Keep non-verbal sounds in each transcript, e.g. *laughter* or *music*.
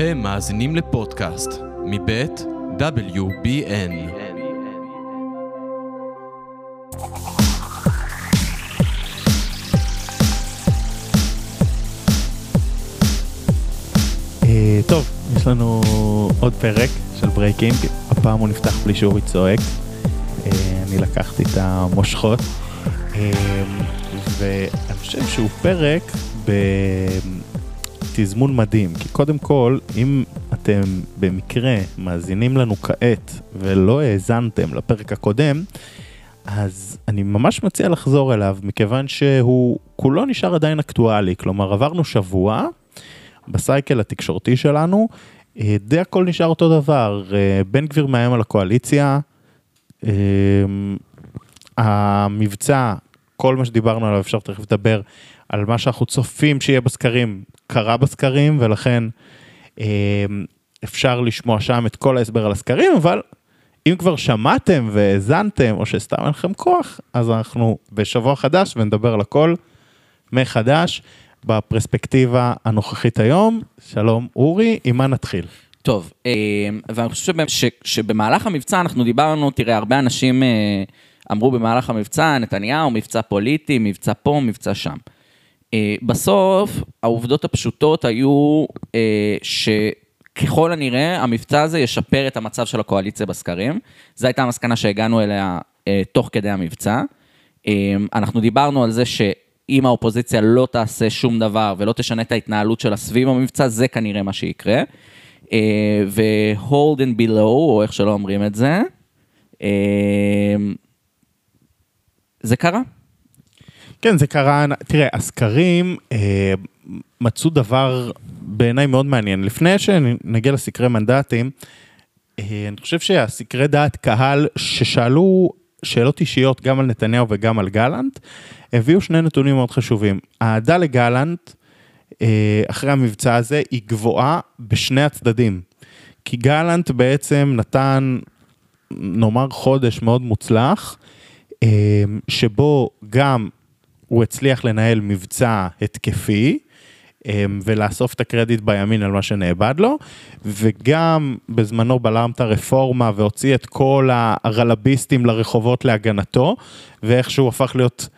אתם מאזינים לפודקאסט מבית WBN. אה, טוב, יש לנו עוד פרק של ברייקינג, הפעם הוא נפתח בלי שאורי צועק. אה, אני לקחתי את המושכות, אה, ואני חושב שהוא פרק בתזמון מדהים, כי קודם כל, אם אתם במקרה מאזינים לנו כעת ולא האזנתם לפרק הקודם, אז אני ממש מציע לחזור אליו, מכיוון שהוא כולו נשאר עדיין אקטואלי, כלומר עברנו שבוע בסייקל התקשורתי שלנו, אה, די הכל נשאר אותו דבר, אה, בן גביר מאיים על הקואליציה, אה, המבצע, כל מה שדיברנו עליו, אפשר תכף לדבר על מה שאנחנו צופים שיהיה בסקרים, קרה בסקרים, ולכן אפשר לשמוע שם את כל ההסבר על הסקרים, אבל אם כבר שמעתם והאזנתם, או שסתם אין לכם כוח, אז אנחנו בשבוע חדש ונדבר על הכל מחדש. בפרספקטיבה הנוכחית היום. שלום אורי, עם מה נתחיל? טוב, אה, ואני חושב ש, שבמהלך המבצע אנחנו דיברנו, תראה, הרבה אנשים אה, אמרו במהלך המבצע, נתניהו, מבצע פוליטי, מבצע פה, מבצע שם. אה, בסוף, העובדות הפשוטות היו שככל הנראה, המבצע הזה ישפר את המצב של הקואליציה בסקרים. זו הייתה המסקנה שהגענו אליה תוך כדי המבצע. אנחנו דיברנו על זה ש... אם האופוזיציה לא תעשה שום דבר ולא תשנה את ההתנהלות שלה סביב המבצע, זה כנראה מה שיקרה. ו-hold and below, או איך שלא אומרים את זה, אה, זה קרה. כן, זה קרה, תראה, הסקרים אה, מצאו דבר בעיניי מאוד מעניין. לפני שנגיע לסקרי מנדטים, אה, אני חושב שהסקרי דעת קהל ששאלו שאלות אישיות גם על נתניהו וגם על גלנט, הביאו שני נתונים מאוד חשובים. האהדה לגלנט, אה, אחרי המבצע הזה, היא גבוהה בשני הצדדים. כי גלנט בעצם נתן, נאמר, חודש מאוד מוצלח, אה, שבו גם הוא הצליח לנהל מבצע התקפי, אמ, ולאסוף את הקרדיט בימין על מה שנאבד לו, וגם בזמנו בלם את הרפורמה והוציא את כל הרלביסטים לרחובות להגנתו, ואיכשהו הפך להיות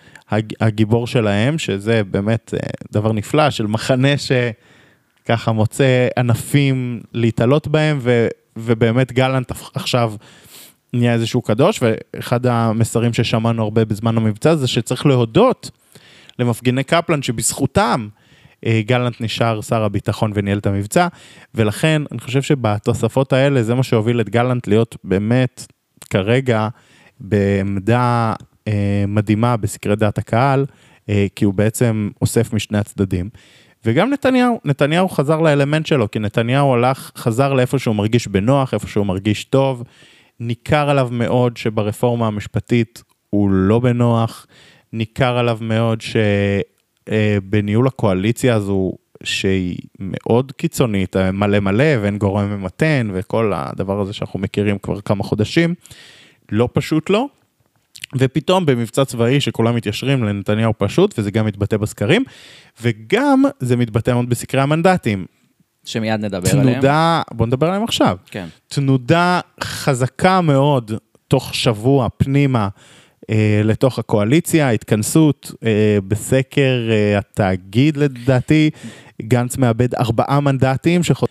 הגיבור שלהם, שזה באמת אה, דבר נפלא, של מחנה שככה מוצא ענפים להתעלות בהם, ו, ובאמת גלנט עכשיו נהיה איזשהו קדוש, ואחד המסרים ששמענו הרבה בזמן המבצע זה שצריך להודות למפגיני קפלן שבזכותם אה, גלנט נשאר שר הביטחון וניהל את המבצע, ולכן אני חושב שבתוספות האלה זה מה שהוביל את גלנט להיות באמת כרגע בעמדה אה, מדהימה בסקרי דעת הקהל, אה, כי הוא בעצם אוסף משני הצדדים. וגם נתניהו, נתניהו חזר לאלמנט שלו, כי נתניהו הלך, חזר לאיפה שהוא מרגיש בנוח, איפה שהוא מרגיש טוב. ניכר עליו מאוד שברפורמה המשפטית הוא לא בנוח, ניכר עליו מאוד ש... אה, הקואליציה הזו, שהיא מאוד קיצונית, אה, מלא מלא ואין גורם ממתן וכל הדבר הזה שאנחנו מכירים כבר כמה חודשים, לא פשוט לו. ופתאום במבצע צבאי שכולם מתיישרים לנתניהו פשוט, וזה גם מתבטא בסקרים, וגם זה מתבטא מאוד בסקרי המנדטים. שמיד נדבר תנודה, עליהם. תנודה, בוא נדבר עליהם עכשיו. כן. תנודה חזקה מאוד תוך שבוע פנימה אה, לתוך הקואליציה, התכנסות אה, בסקר אה, התאגיד לדעתי, גנץ מאבד ארבעה מנדטים. שחו...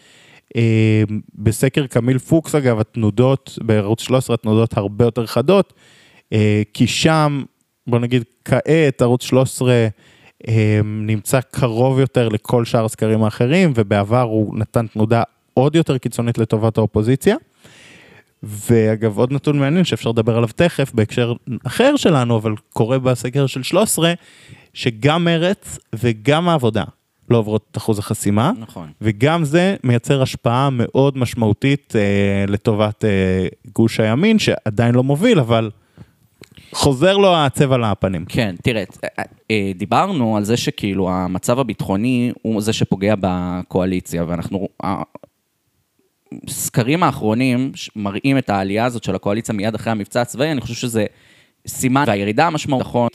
אה, בסקר קמיל פוקס אגב, התנודות בערוץ 13, התנודות הרבה יותר חדות, אה, כי שם, בוא נגיד כעת, ערוץ 13 אה, נמצא קרוב יותר לכל שאר הסקרים האחרים, ובעבר הוא נתן תנודה עוד יותר קיצונית לטובת האופוזיציה. ואגב, עוד נתון מעניין שאפשר לדבר עליו תכף בהקשר אחר שלנו, אבל קורה בסקר של 13, שגם מרץ וגם העבודה לא עוברות את אחוז החסימה. נכון. וגם זה מייצר השפעה מאוד משמעותית אה, לטובת אה, גוש הימין, שעדיין לא מוביל, אבל חוזר לו הצבע לפנים. כן, תראה, אה, אה, דיברנו על זה שכאילו המצב הביטחוני הוא זה שפוגע בקואליציה, ואנחנו, הסקרים האחרונים מראים את העלייה הזאת של הקואליציה מיד אחרי המבצע הצבאי, אני חושב שזה סימן, והירידה המשמעות, נכון,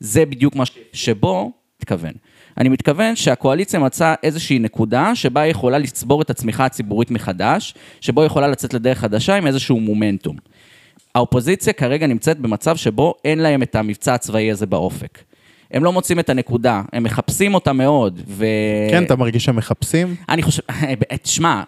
זה בדיוק מה שבו התכוון. אני מתכוון שהקואליציה מצאה איזושהי נקודה שבה היא יכולה לצבור את הצמיחה הציבורית מחדש, שבו היא יכולה לצאת לדרך חדשה עם איזשהו מומנטום. האופוזיציה כרגע נמצאת במצב שבו אין להם את המבצע הצבאי הזה באופק. הם לא מוצאים את הנקודה, הם מחפשים אותה מאוד, ו... כן, אתה מרגיש שהם מחפשים? אני חושב, תשמע,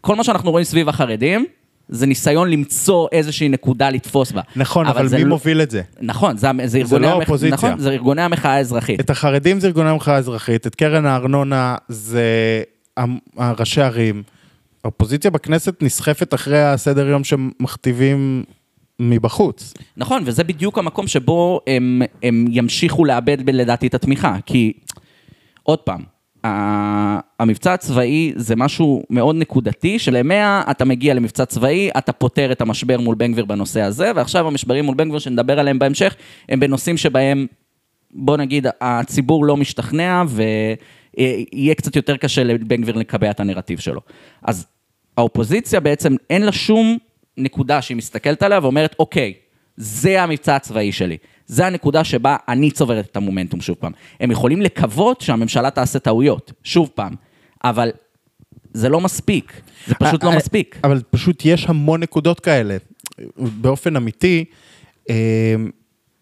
כל מה שאנחנו רואים סביב החרדים, זה ניסיון למצוא איזושהי נקודה לתפוס בה. נכון, אבל, אבל מי לא... מוביל את זה? נכון, זה, זה ארגוני לא האופוזיציה. נכון, זה ארגוני המחאה האזרחית. את החרדים זה ארגוני המחאה האזרחית, את קרן הארנונה זה ראשי ערים. האופוזיציה בכנסת נסחפת אחרי הסדר יום שמכתיבים מבחוץ. נכון, וזה בדיוק המקום שבו הם, הם ימשיכו לאבד לדעתי את התמיכה, כי עוד פעם, המבצע הצבאי זה משהו מאוד נקודתי, שלמאה אתה מגיע למבצע צבאי, אתה פותר את המשבר מול בן גביר בנושא הזה, ועכשיו המשברים מול בן גביר שנדבר עליהם בהמשך, הם בנושאים שבהם, בוא נגיד, הציבור לא משתכנע, ויהיה קצת יותר קשה לבן גביר לקבע את הנרטיב שלו. אז האופוזיציה בעצם, אין לה שום נקודה שהיא מסתכלת עליה ואומרת, אוקיי, זה המבצע הצבאי שלי. זה הנקודה שבה אני צוברת את המומנטום שוב פעם. הם יכולים לקוות שהממשלה תעשה טעויות, שוב פעם, אבל זה לא מספיק, זה פשוט לא אה, מספיק. אבל פשוט יש המון נקודות כאלה. באופן אמיתי, אה,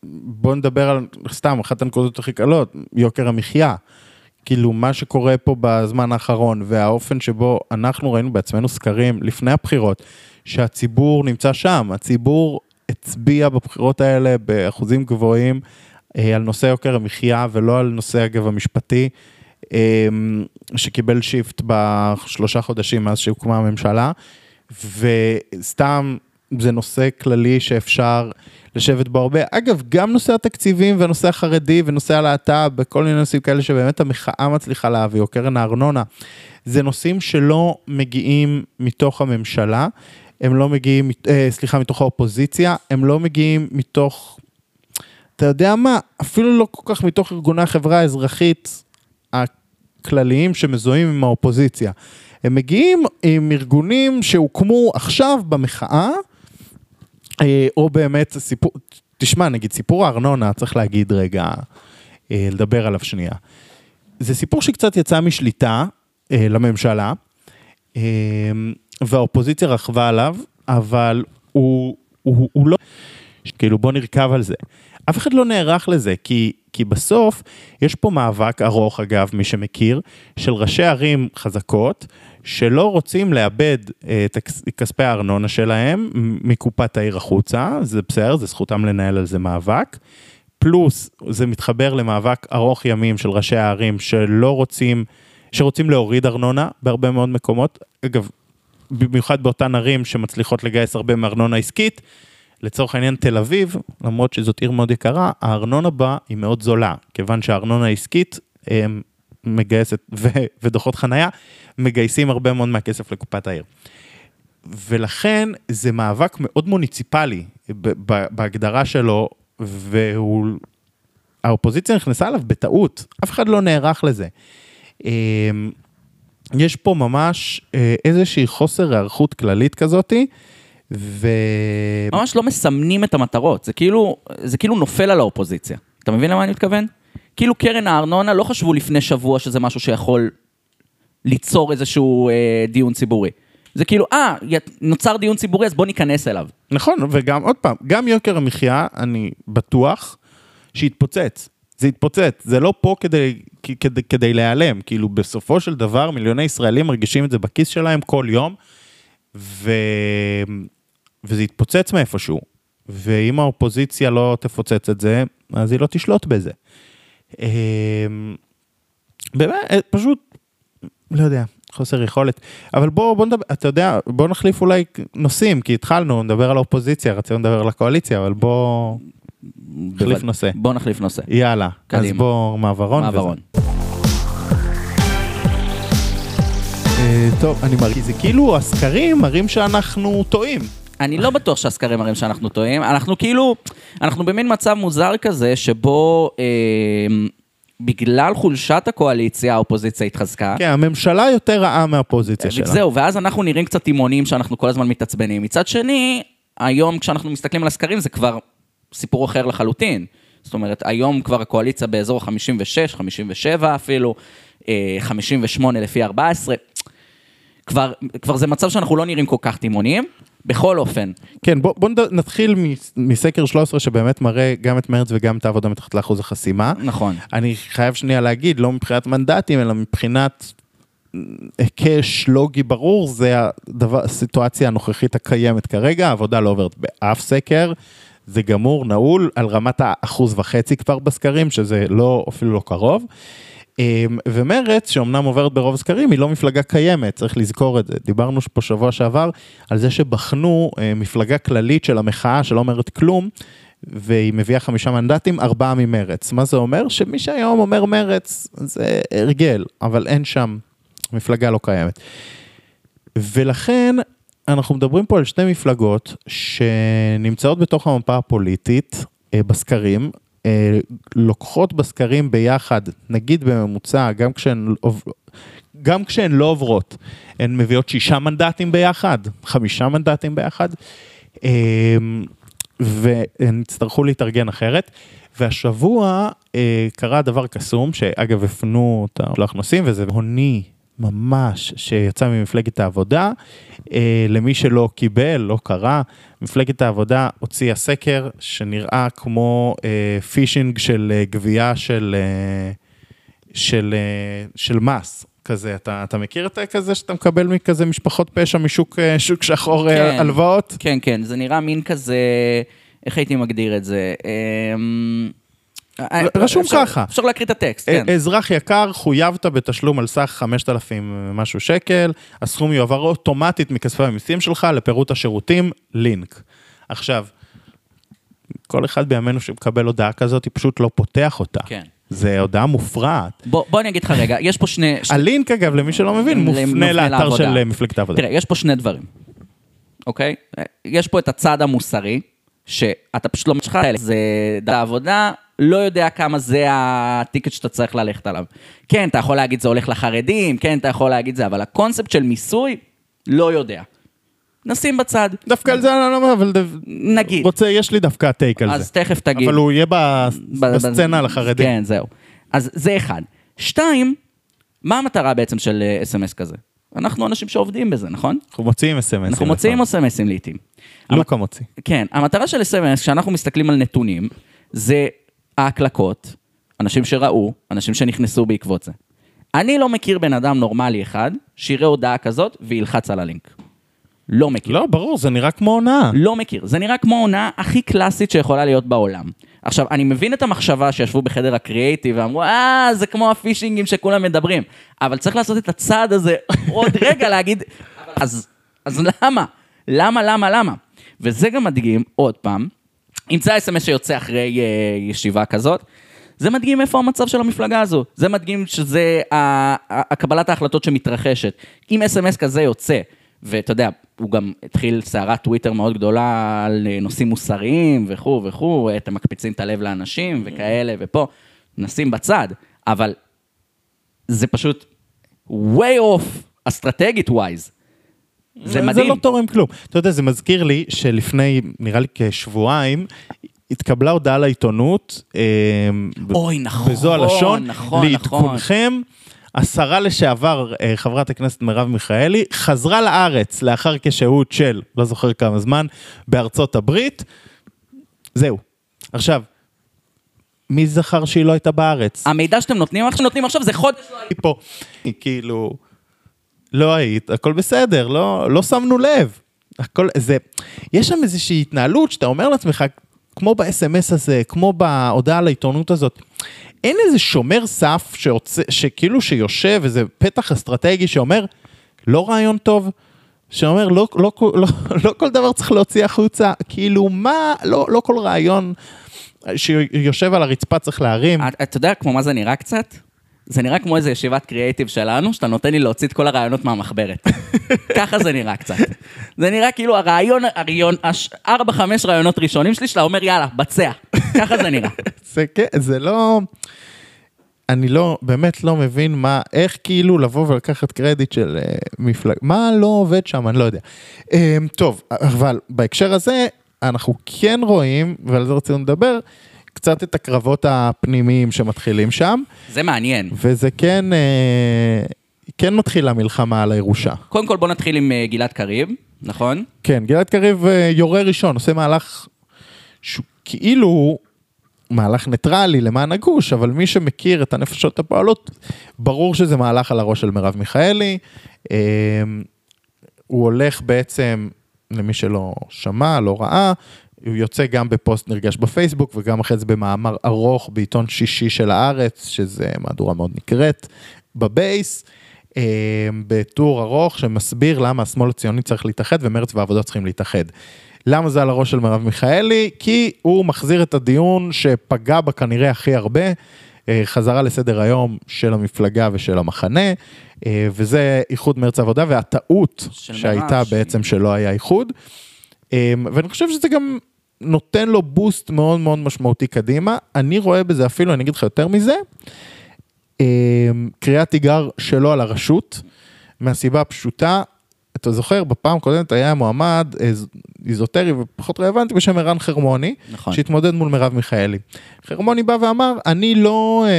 בואו נדבר על, סתם, אחת הנקודות הכי קלות, יוקר המחיה. כאילו, מה שקורה פה בזמן האחרון, והאופן שבו אנחנו ראינו בעצמנו סקרים לפני הבחירות, שהציבור נמצא שם, הציבור הצביע בבחירות האלה באחוזים גבוהים אה, על נושא יוקר המחיה ולא על נושא אגב המשפטי, אה, שקיבל שיפט בשלושה חודשים מאז שהוקמה הממשלה, וסתם זה נושא כללי שאפשר לשבת בו הרבה. אגב, גם נושא התקציבים ונושא החרדי ונושא הלהט"ב, בכל מיני נושאים כאלה שבאמת המחאה מצליחה להביא, או קרן הארנונה, זה נושאים שלא מגיעים מתוך הממשלה, הם לא מגיעים, אה, סליחה, מתוך האופוזיציה, הם לא מגיעים מתוך, אתה יודע מה, אפילו לא כל כך מתוך ארגוני החברה האזרחית הכלליים שמזוהים עם האופוזיציה. הם מגיעים עם ארגונים שהוקמו עכשיו במחאה, אה, או באמת סיפור, תשמע, נגיד סיפור הארנונה, צריך להגיד רגע, אה, לדבר עליו שנייה. זה סיפור שקצת יצא משליטה אה, לממשלה. והאופוזיציה רכבה עליו, אבל הוא, הוא, הוא לא... כאילו בוא נרכב על זה. אף אחד לא נערך לזה, כי, כי בסוף יש פה מאבק ארוך, אגב, מי שמכיר, של ראשי ערים חזקות, שלא רוצים לאבד את כספי הארנונה שלהם מקופת העיר החוצה, זה בסדר, זה זכותם לנהל על זה מאבק. פלוס זה מתחבר למאבק ארוך ימים של ראשי הערים שלא רוצים, שרוצים להוריד ארנונה בהרבה מאוד מקומות. אגב, במיוחד באותן ערים שמצליחות לגייס הרבה מארנונה עסקית. לצורך העניין תל אביב, למרות שזאת עיר מאוד יקרה, הארנונה בה היא מאוד זולה, כיוון שהארנונה העסקית מגייסת, ו, ודוחות חנייה, מגייסים הרבה מאוד מהכסף לקופת העיר. ולכן זה מאבק מאוד מוניציפלי בהגדרה שלו, והאופוזיציה נכנסה אליו בטעות, אף אחד לא נערך לזה. יש פה ממש אה, איזושהי חוסר היערכות כללית כזאתי, ו... ממש לא מסמנים את המטרות, זה כאילו, זה כאילו נופל על האופוזיציה. אתה מבין למה אני מתכוון? כאילו קרן הארנונה לא חשבו לפני שבוע שזה משהו שיכול ליצור איזשהו אה, דיון ציבורי. זה כאילו, אה, נוצר דיון ציבורי, אז בוא ניכנס אליו. נכון, וגם, עוד פעם, גם יוקר המחיה, אני בטוח שיתפוצץ. זה יתפוצץ, זה לא פה כדי, כדי, כדי להיעלם, כאילו בסופו של דבר מיליוני ישראלים מרגישים את זה בכיס שלהם כל יום, ו... וזה יתפוצץ מאיפשהו, ואם האופוזיציה לא תפוצץ את זה, אז היא לא תשלוט בזה. אמ, באמת, פשוט, לא יודע, חוסר יכולת. אבל בוא, בוא נדבר, אתה יודע, בוא נחליף אולי נושאים, כי התחלנו, נדבר על האופוזיציה, רצינו לדבר על הקואליציה, אבל בוא... נחליף נושא. בוא נחליף נושא. יאללה, קדימה. אז בוא מעברון. מעברון. אה, טוב, אני מרגיש, זה כאילו הסקרים מראים שאנחנו טועים. אני לא בטוח שהסקרים מראים שאנחנו טועים, אנחנו כאילו, אנחנו במין מצב מוזר כזה, שבו אה, בגלל חולשת הקואליציה, האופוזיציה התחזקה. כן, הממשלה יותר רעה מהפוזיציה שלה. זהו, ואז אנחנו נראים קצת תימונים שאנחנו כל הזמן מתעצבנים. מצד שני, היום כשאנחנו מסתכלים על הסקרים זה כבר סיפור אחר לחלוטין. זאת אומרת, היום כבר הקואליציה באזור ה-56, 57 אפילו, אה, 58 לפי 14. כבר, כבר זה מצב שאנחנו לא נראים כל כך תימהוניים. בכל אופן, כן, בוא, בוא נתחיל מס- מסקר 13 שבאמת מראה גם את מרץ וגם את העבודה מתחת לאחוז החסימה. נכון. אני חייב שנייה להגיד, לא מבחינת מנדטים, אלא מבחינת היקש לוגי ברור, זה הדבר, הסיטואציה הנוכחית הקיימת כרגע, העבודה לא עוברת באף סקר, זה גמור, נעול, על רמת האחוז וחצי כבר בסקרים, שזה לא, אפילו לא קרוב. אמ, ומרץ, שאומנם עוברת ברוב סקרים, היא לא מפלגה קיימת, צריך לזכור את זה. דיברנו פה שבוע שעבר על זה שבחנו אה, מפלגה כללית של המחאה שלא אומרת כלום, והיא מביאה חמישה מנדטים, ארבעה ממרץ. מה זה אומר? שמי שהיום אומר מרץ זה הרגל, אבל אין שם, מפלגה לא קיימת. ולכן אנחנו מדברים פה על שתי מפלגות שנמצאות בתוך המפה הפוליטית אה, בסקרים, אה, לוקחות בסקרים ביחד, נגיד בממוצע, גם כשהן, גם כשהן לא עוברות, הן מביאות שישה מנדטים ביחד, חמישה מנדטים ביחד, אה, והן יצטרכו להתארגן אחרת. והשבוע קרה דבר קסום, שאגב הפנו את המשלוח נושאים, וזה הוני ממש שיצא ממפלגת העבודה. אה, למי שלא קיבל, לא קרא, מפלגת העבודה הוציאה סקר שנראה כמו אה, פישינג של אה, גבייה של, אה, של, אה, של מס. כזה, אתה, אתה מכיר את כזה שאתה מקבל מכזה משפחות פשע משוק אה, שוק שחור אה, כן. הלוואות? כן, כן, זה נראה מין כזה, איך הייתי מגדיר את זה? אמ, רשום אפשר- ככה. אפשר להקריא את הטקסט, כן. אה, אזרח יקר, חויבת בתשלום על סך 5,000 משהו שקל, הסכום יועבר אוטומטית מכספי המיסים שלך לפירוט השירותים, לינק. עכשיו, כל אחד בימינו שמקבל הודעה כזאת, היא פשוט לא פותח אותה. כן. זה הודעה מופרעת. בוא בוא אני אגיד לך רגע, יש פה שני... שני- הלינק, אגב, למי שלא מבין, מופנה מופנה לאתר לעבודה. של אה, מפלגת העבודה. תראה, יש פה שני דברים, אוקיי? יש פה את הצד המוסרי, שאתה פשוט לא משחק זה דת העבודה, לא יודע כמה זה הטיקט שאתה צריך ללכת עליו. כן, אתה יכול להגיד זה הולך לחרדים, כן, אתה יכול להגיד זה, אבל הקונספט של מיסוי, לא יודע. נשים בצד, דווקא על זה אני לא אומר, אבל נגיד. רוצה, יש לי דווקא טייק על אז זה. תכף תגיד. אבל הוא יהיה בסצנה על החרדים. כן, זהו. אז זה אחד. שתיים, מה המטרה בעצם של אה, אס.אם.אס כזה? אנחנו אנשים שעובדים בזה, נכון? אנחנו מוציאים אס.אם.אסים. אנחנו מוציאים אס.אם.אסים לעיתים. לוקה מוציא. כן, המטרה של אס.אם.אס, כשאנחנו מסתכלים על נתונים, זה ההקלקות, אנשים שראו, אנשים שנכנסו בעקבות זה. אני לא מכיר בן אדם נורמלי אחד שיראה הודעה כזאת וילחץ על הלינק. לא מכיר. לא, ברור, זה נראה כמו הונאה. לא מכיר. זה נראה כמו העונה הכי קלאסית שיכולה להיות בעולם. עכשיו, אני מבין את המחשבה שישבו בחדר הקריאייטיב ואמרו, אה, זה כמו הפישינגים שכולם מדברים. אבל צריך לעשות את הצעד הזה *laughs* עוד רגע להגיד, אז, אז למה? למה, למה, למה? וזה גם מדגים, עוד פעם, זה ה-SMS שיוצא אחרי uh, ישיבה כזאת, זה מדגים איפה המצב של המפלגה הזו. זה מדגים שזה הקבלת ההחלטות שמתרחשת. אם אס.אם.אס כזה יוצא, ואתה יודע, הוא גם התחיל סערת טוויטר מאוד גדולה על אה, נושאים מוסריים וכו' וכו', אתם מקפיצים את הלב לאנשים וכאלה ופה, נשים בצד, אבל זה פשוט way off, אסטרטגית ווייז. זה זה מדהים. לא תורם כלום. אתה יודע, זה מזכיר לי שלפני, נראה לי כשבועיים, התקבלה הודעה לעיתונות, אה, אוי, נכון, בזו הלשון, נכון, לעדכונכם, השרה לשעבר, אה, חברת הכנסת מרב מיכאלי, חזרה לארץ לאחר כשהות של, לא זוכר כמה זמן, בארצות הברית. זהו. עכשיו, מי זכר שהיא לא הייתה בארץ? המידע שאתם נותנים עכשיו, נותנים עכשיו זה חודש לא היא פה, כאילו, לא היית, הכל בסדר, לא, לא שמנו לב. הכל, זה, יש שם איזושהי התנהלות שאתה אומר לעצמך, כמו ב-SMS הזה, כמו בהודעה לעיתונות הזאת, אין איזה שומר סף שרוצה, שכאילו שיושב, איזה פתח אסטרטגי שאומר, לא רעיון טוב, שאומר, לא, לא, לא, לא, לא כל דבר צריך להוציא החוצה, כאילו, מה, לא, לא כל רעיון שיושב על הרצפה צריך להרים. את- אתה יודע כמו מה זה נראה קצת? זה נראה כמו איזה ישיבת קריאייטיב שלנו, שאתה נותן לי להוציא את כל הרעיונות מהמחברת. *laughs* ככה זה נראה קצת. זה נראה כאילו הרעיון, הרעיון, ארבע, חמש רעיונות ראשונים שלי, שאתה אומר יאללה, בצע. ככה זה נראה. *laughs* זה כן, זה לא... אני לא, באמת לא מבין מה, איך כאילו לבוא ולקחת קרדיט של uh, מפלג... מה לא עובד שם, אני לא יודע. Um, טוב, אבל בהקשר הזה, אנחנו כן רואים, ועל זה רצינו לדבר, קצת את הקרבות הפנימיים שמתחילים שם, זה מעניין. וזה כן, אה, כן מתחיל המלחמה על הירושה. קודם כל בוא נתחיל עם אה, גלעד קריב, נכון? כן, גלעד קריב אה, יורה ראשון, עושה מהלך שהוא כאילו מהלך ניטרלי למען הגוש, אבל מי שמכיר את הנפשות הפועלות, ברור שזה מהלך על הראש של מרב מיכאלי. הוא הולך בעצם, למי שלא שמע, לא ראה, הוא יוצא גם בפוסט נרגש בפייסבוק וגם אחרי זה במאמר ארוך בעיתון שישי של הארץ, שזה מהדורה מאוד נקראת, בבייס. אה, בטור ארוך שמסביר למה השמאל הציוני צריך להתאחד ומרץ והעבודה צריכים להתאחד. למה זה על הראש של מרב מיכאלי? כי הוא מחזיר את הדיון שפגע בה כנראה הכי הרבה, אה, חזרה לסדר היום של המפלגה ושל המחנה, אה, וזה איחוד מרץ העבודה והטעות שהייתה בעצם שלא היה איחוד. ואני חושב שזה גם נותן לו בוסט מאוד מאוד משמעותי קדימה. אני רואה בזה אפילו, אני אגיד לך יותר מזה, אה, קריאת תיגר שלו על הרשות, מהסיבה הפשוטה, אתה זוכר, בפעם הקודמת היה מועמד איז- איזוטרי ופחות רלוונטי בשם ערן חרמוני, נכון. שהתמודד מול מרב מיכאלי. חרמוני בא ואמר, אני לא... אה,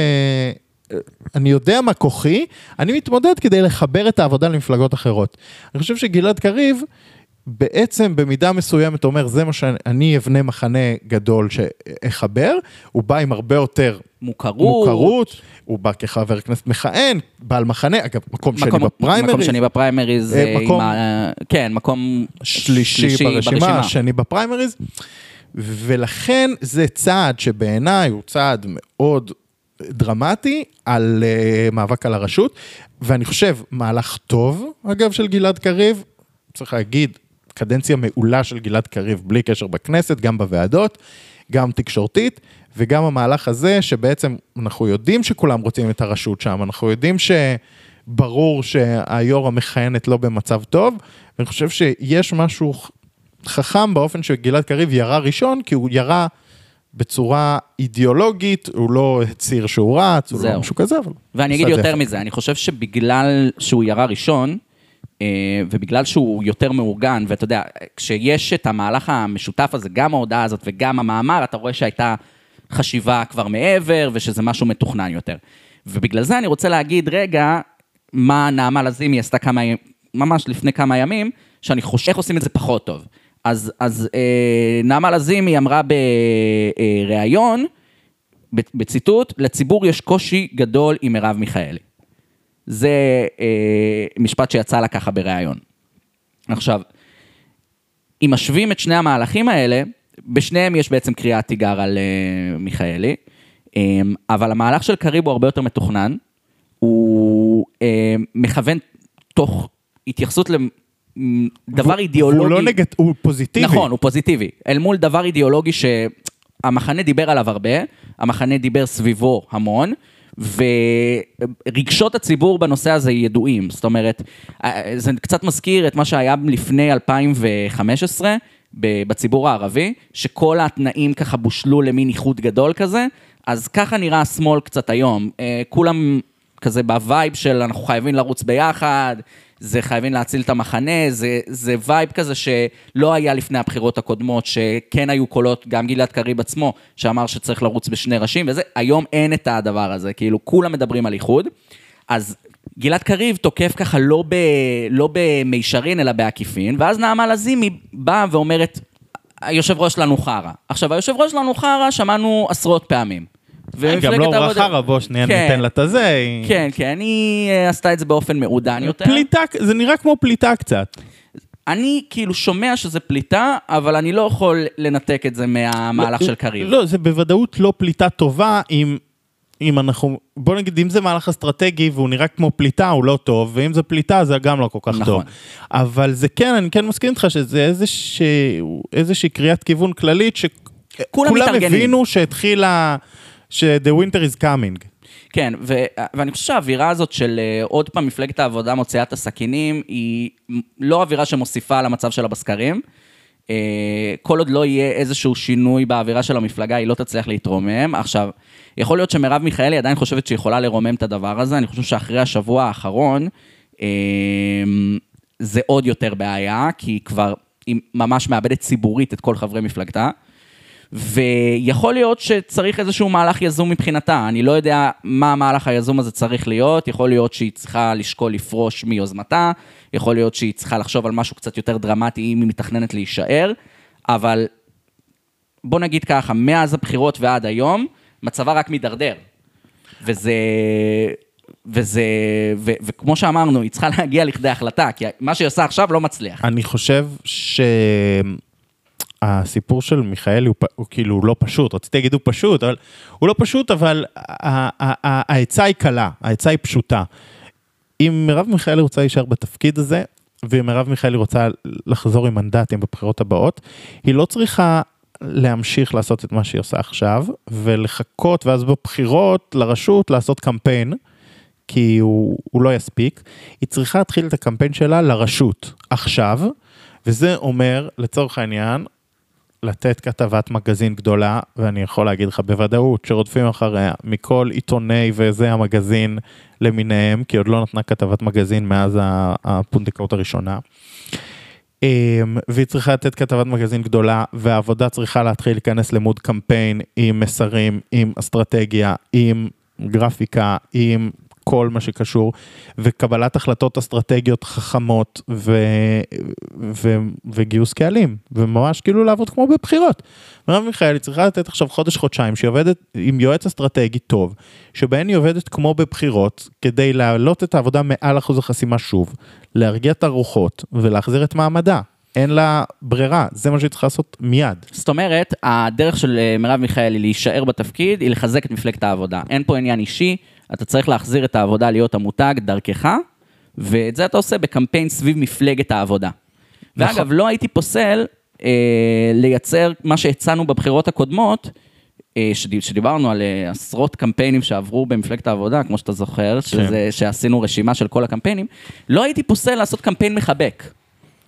אה, אני יודע מה כוחי, אני מתמודד כדי לחבר את העבודה למפלגות אחרות. אני חושב שגלעד קריב, בעצם במידה מסוימת אומר, זה מה שאני אבנה מחנה גדול שאחבר, הוא בא עם הרבה יותר מוכרות. מוכרות, הוא בא כחבר כנסת מכהן, בעל מחנה, אגב, מקום שני מקום, בפריימריז. מקום שני בפריימריז, אה, אה, מקום- ה... כן, מקום שלישי, ברשימה, שני בפריימריז, ולכן זה צעד שבעיניי הוא צעד מאוד דרמטי על uh, מאבק על הרשות, ואני חושב מהלך טוב, אגב, של גלעד קריב, צריך להגיד, קדנציה מעולה של גלעד קריב, בלי קשר בכנסת, גם בוועדות, גם תקשורתית, וגם המהלך הזה, שבעצם אנחנו יודעים שכולם רוצים את הרשות שם, אנחנו יודעים שברור שהיו"ר המכהנת לא במצב טוב, ואני חושב שיש משהו חכם באופן שגלעד קריב ירה ראשון, כי הוא ירה בצורה אידיאולוגית, הוא לא הצהיר שהוא רץ, הוא לא. משהו כזה, אבל... ואני אגיד יותר. מזה, אני חושב שבגלל שהוא ירה ראשון, ובגלל שהוא יותר מאורגן, ואתה יודע, כשיש את המהלך המשותף הזה, גם ההודעה הזאת וגם המאמר, אתה רואה שהייתה חשיבה כבר מעבר, ושזה משהו מתוכנן יותר. ובגלל זה אני רוצה להגיד, רגע, מה נעמה לזימי עשתה כמה, ממש לפני כמה ימים, שאני חושב איך עושים את זה פחות טוב. אז, אז אה, נעמה לזימי אמרה בריאיון, בציטוט, לציבור יש קושי גדול עם מרב מיכאלי. זה אה, משפט שיצא לה ככה בריאיון. עכשיו, אם משווים את שני המהלכים האלה, בשניהם יש בעצם קריאת תיגר על אה, מיכאלי, אה, אבל המהלך של קריב הוא הרבה יותר מתוכנן, הוא אה, מכוון תוך התייחסות לדבר אידיאולוגי. הוא לא נגד, הוא פוזיטיבי. נכון, הוא פוזיטיבי. אל מול דבר אידיאולוגי שהמחנה דיבר עליו הרבה, המחנה דיבר סביבו המון, ורגשות הציבור בנושא הזה ידועים. זאת אומרת, אה, זה קצת מזכיר את מה שהיה לפני 2015 ב- בציבור הערבי, שכל התנאים ככה בושלו למין איחוד גדול כזה, אז ככה נראה השמאל קצת היום. אה, כולם כזה ב vibe של אנחנו חייבים לרוץ ביחד, זה חייבים להציל את המחנה, זה, זה vibe כזה שלא היה לפני הבחירות הקודמות, שכן היו קולות, גם גלעד קריב עצמו, שאמר שצריך לרוץ בשני ראשים, וזה, היום אין את הדבר הזה, כאילו כולם מדברים על איחוד. אז גלעד קריב תוקף ככה לא, ב, לא במישרין, אלא בעקיפין, ואז נעמה לזימי באה ואומרת, היושב ראש שלנו חרא. עכשיו, היושב ראש שלנו חרא, שמענו עשרות פעמים. גם לא רחרה, בוא שנייה כן. ניתן לה את הזה. כן, כן, היא אה, עשתה את זה באופן מעודן יותר. פליטה, זה נראה כמו פליטה קצת. אני כאילו שומע שזה פליטה, אבל אני לא יכול לנתק את זה מהמהלך של קריב. לא, זה בוודאות לא פליטה טובה אם... אם אנחנו, בוא נגיד, אם זה מהלך אסטרטגי והוא נראה כמו פליטה, הוא לא טוב, ואם זה פליטה, זה גם לא כל כך נכון. טוב. אבל זה כן, אני כן מסכים איתך שזה איזושה, איזושהי קריאת כיוון כללית, כולם שכולם. הבינו שהתחילה, ש-the winter is coming. כן, ו- ואני חושב שהאווירה הזאת של אה, עוד פעם מפלגת העבודה מוציאה את הסכינים, היא לא אווירה שמוסיפה על המצב שלה בסקרים. אה, כל עוד לא יהיה איזשהו שינוי באווירה של המפלגה, היא לא תצליח להתרומם. עכשיו, יכול להיות שמרב מיכאלי עדיין חושבת שהיא יכולה לרומם את הדבר הזה, אני חושב שאחרי השבוע האחרון, אה, זה עוד יותר בעיה, כי היא כבר, היא ממש מאבדת ציבורית את כל חברי מפלגתה. ויכול להיות שצריך איזשהו מהלך יזום מבחינתה. אני לא יודע מה המהלך היזום הזה צריך להיות, יכול להיות שהיא צריכה לשקול לפרוש מיוזמתה, יכול להיות שהיא צריכה לחשוב על משהו קצת יותר דרמטי אם היא מתכננת להישאר, אבל בוא נגיד ככה, מאז הבחירות ועד היום, מצבה רק מידרדר. וזה... וזה, ו, וכמו שאמרנו, היא צריכה להגיע לכדי החלטה, כי מה שהיא עושה עכשיו לא מצליח. אני חושב שהסיפור של מיכאלי הוא, הוא כאילו לא פשוט, רציתי להגיד הוא פשוט, אבל הוא לא פשוט, אבל העצה היא קלה, העצה היא פשוטה. אם מרב מיכאלי רוצה להישאר בתפקיד הזה, ואם מרב מיכאלי רוצה לחזור עם מנדטים בבחירות הבאות, היא לא צריכה להמשיך לעשות את מה שהיא עושה עכשיו, ולחכות, ואז בבחירות לרשות לעשות קמפיין, כי הוא, הוא לא יספיק. היא צריכה להתחיל את הקמפיין שלה לרשות עכשיו, וזה אומר, לצורך העניין, לתת כתבת מגזין גדולה, ואני יכול להגיד לך בוודאות שרודפים אחריה מכל עיתוני וזה המגזין למיניהם, כי עוד לא נתנה כתבת מגזין מאז הפונדקאות הראשונה. אמ, והיא צריכה לתת כתבת מגזין גדולה, והעבודה צריכה להתחיל להיכנס למוד קמפיין עם מסרים, עם אסטרטגיה, עם גרפיקה, עם כל מה שקשור, וקבלת החלטות אסטרטגיות חכמות ו... ו... וגיוס קהלים, וממש כאילו לעבוד כמו בבחירות. מרב מיכאלי צריכה לתת עכשיו חודש-חודשיים שהיא עובדת עם יועץ אסטרטגי טוב, שבהן היא עובדת כמו בבחירות, כדי להעלות את העבודה מעל אחוז החסימה שוב, להרגיע את הרוחות ולהחזיר את מעמדה. אין לה ברירה, זה מה שהיא צריכה לעשות מיד. זאת אומרת, הדרך של אה, מרב מיכאלי להישאר בתפקיד היא לחזק את מפלגת העבודה. אין פה עניין אישי, אתה צריך להחזיר את העבודה להיות המותג דרכך, ואת זה אתה עושה בקמפיין סביב מפלגת העבודה. נכון. ואגב, לא הייתי פוסל אה, לייצר מה שהצענו בבחירות הקודמות, אה, שד- שדיברנו על אה, עשרות קמפיינים שעברו במפלגת העבודה, כמו שאתה זוכר, שזה, שעשינו רשימה של כל הקמפיינים, לא הייתי פוסל לעשות קמפיין מחבק.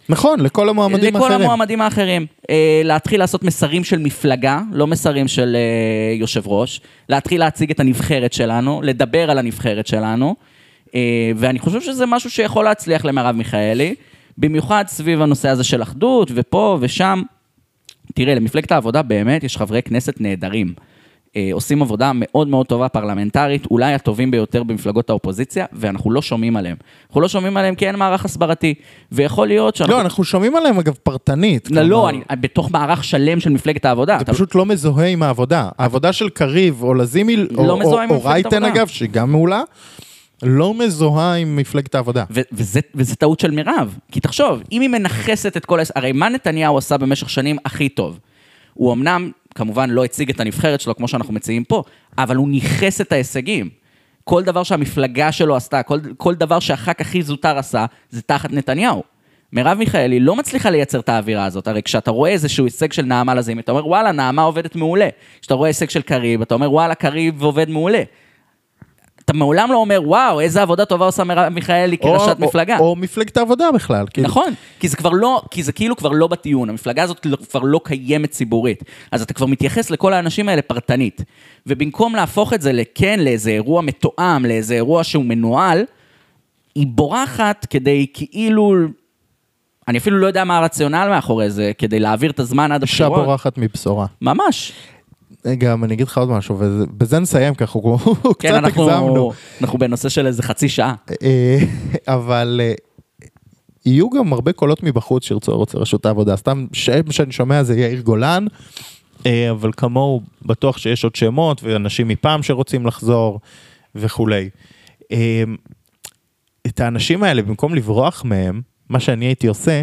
נכון, לכל המועמדים לכל האחרים. המועמדים האחרים. אה, להתחיל לעשות מסרים של מפלגה, לא מסרים של אה, יושב ראש. להתחיל להציג את הנבחרת שלנו, לדבר על הנבחרת שלנו. אה, ואני חושב שזה משהו שיכול להצליח למרב מיכאלי, במיוחד סביב הנושא הזה של אחדות, ופה ושם. תראה, למפלגת העבודה באמת יש חברי כנסת נהדרים. אה, עושים עבודה מאוד מאוד טובה פרלמנטרית, אולי הטובים ביותר במפלגות האופוזיציה, ואנחנו לא שומעים עליהם. אנחנו לא שומעים עליהם כי אין מערך הסברתי. ויכול להיות שאנחנו... לא, אנחנו שומעים עליהם אגב פרטנית. לא, לא, אני, בתוך מערך שלם של מפלגת העבודה. זה אתה- פשוט לא מזוהה עם העבודה. העבודה של קריב או לזימי, או- לא או- או מפלגת רייטן. אגב, שהיא גם מעולה, לא מזוהה עם מפלגת העבודה. ו- וזה, וזה טעות של מירב. כי תחשוב, אם היא מנכסת את כל... הס- הרי מה נתניהו עשה במשך שנים הכי טוב? הוא אמנם, כמובן, לא הציג את הנבחרת שלו כמו שאנחנו מציעים פה, אבל הוא ניכס את ההישגים. כל דבר שהמפלגה שלו עשתה, כל, כל דבר שהח"כ הכי זוטר עשה, זה תחת נתניהו. מרב מיכאלי לא מצליחה לייצר את האווירה הזאת, הרי כשאתה רואה איזשהו הישג של נעמה לזימי, אתה אומר וואלה, נעמה עובדת מעולה. כשאתה רואה הישג של קריב, אתה אומר וואלה, קריב עובד מעולה. אתה מעולם לא אומר, וואו, איזה עבודה טובה עושה מרב מיכאלי כראשת או- מפלגה. או, או מפלגת העבודה בכלל. כאילו. נכון, כי זה כבר לא, כי זה כאילו כבר לא בטיעון, המפלגה הזאת לא- כבר לא קיימת ציבורית. אז אתה כבר מתייחס לכל האנשים האלה פרטנית. ובמקום להפוך את זה לכן, לאיזה אירוע מתואם, לאיזה אירוע שהוא מנוהל, היא בורחת כדי כאילו... אני אפילו לא יודע מה הרציונל מאחורי זה, כדי להעביר את הזמן עד אישה הבחירות. בורחת מבשורה. ממש. גם אני אגיד לך עוד משהו, ובזה נסיים ככה, הוא *laughs* כן, קצת אנחנו, הגזמנו. אנחנו בנושא של איזה חצי שעה. אה, אבל אה, יהיו גם הרבה קולות מבחוץ שירצו לרוץ לרשות העבודה. סתם שם שאני שומע זה יאיר גולן, אה, אבל כמוהו בטוח שיש עוד שמות ואנשים מפעם שרוצים לחזור וכולי. אה, את האנשים האלה, במקום לברוח מהם, מה שאני הייתי עושה,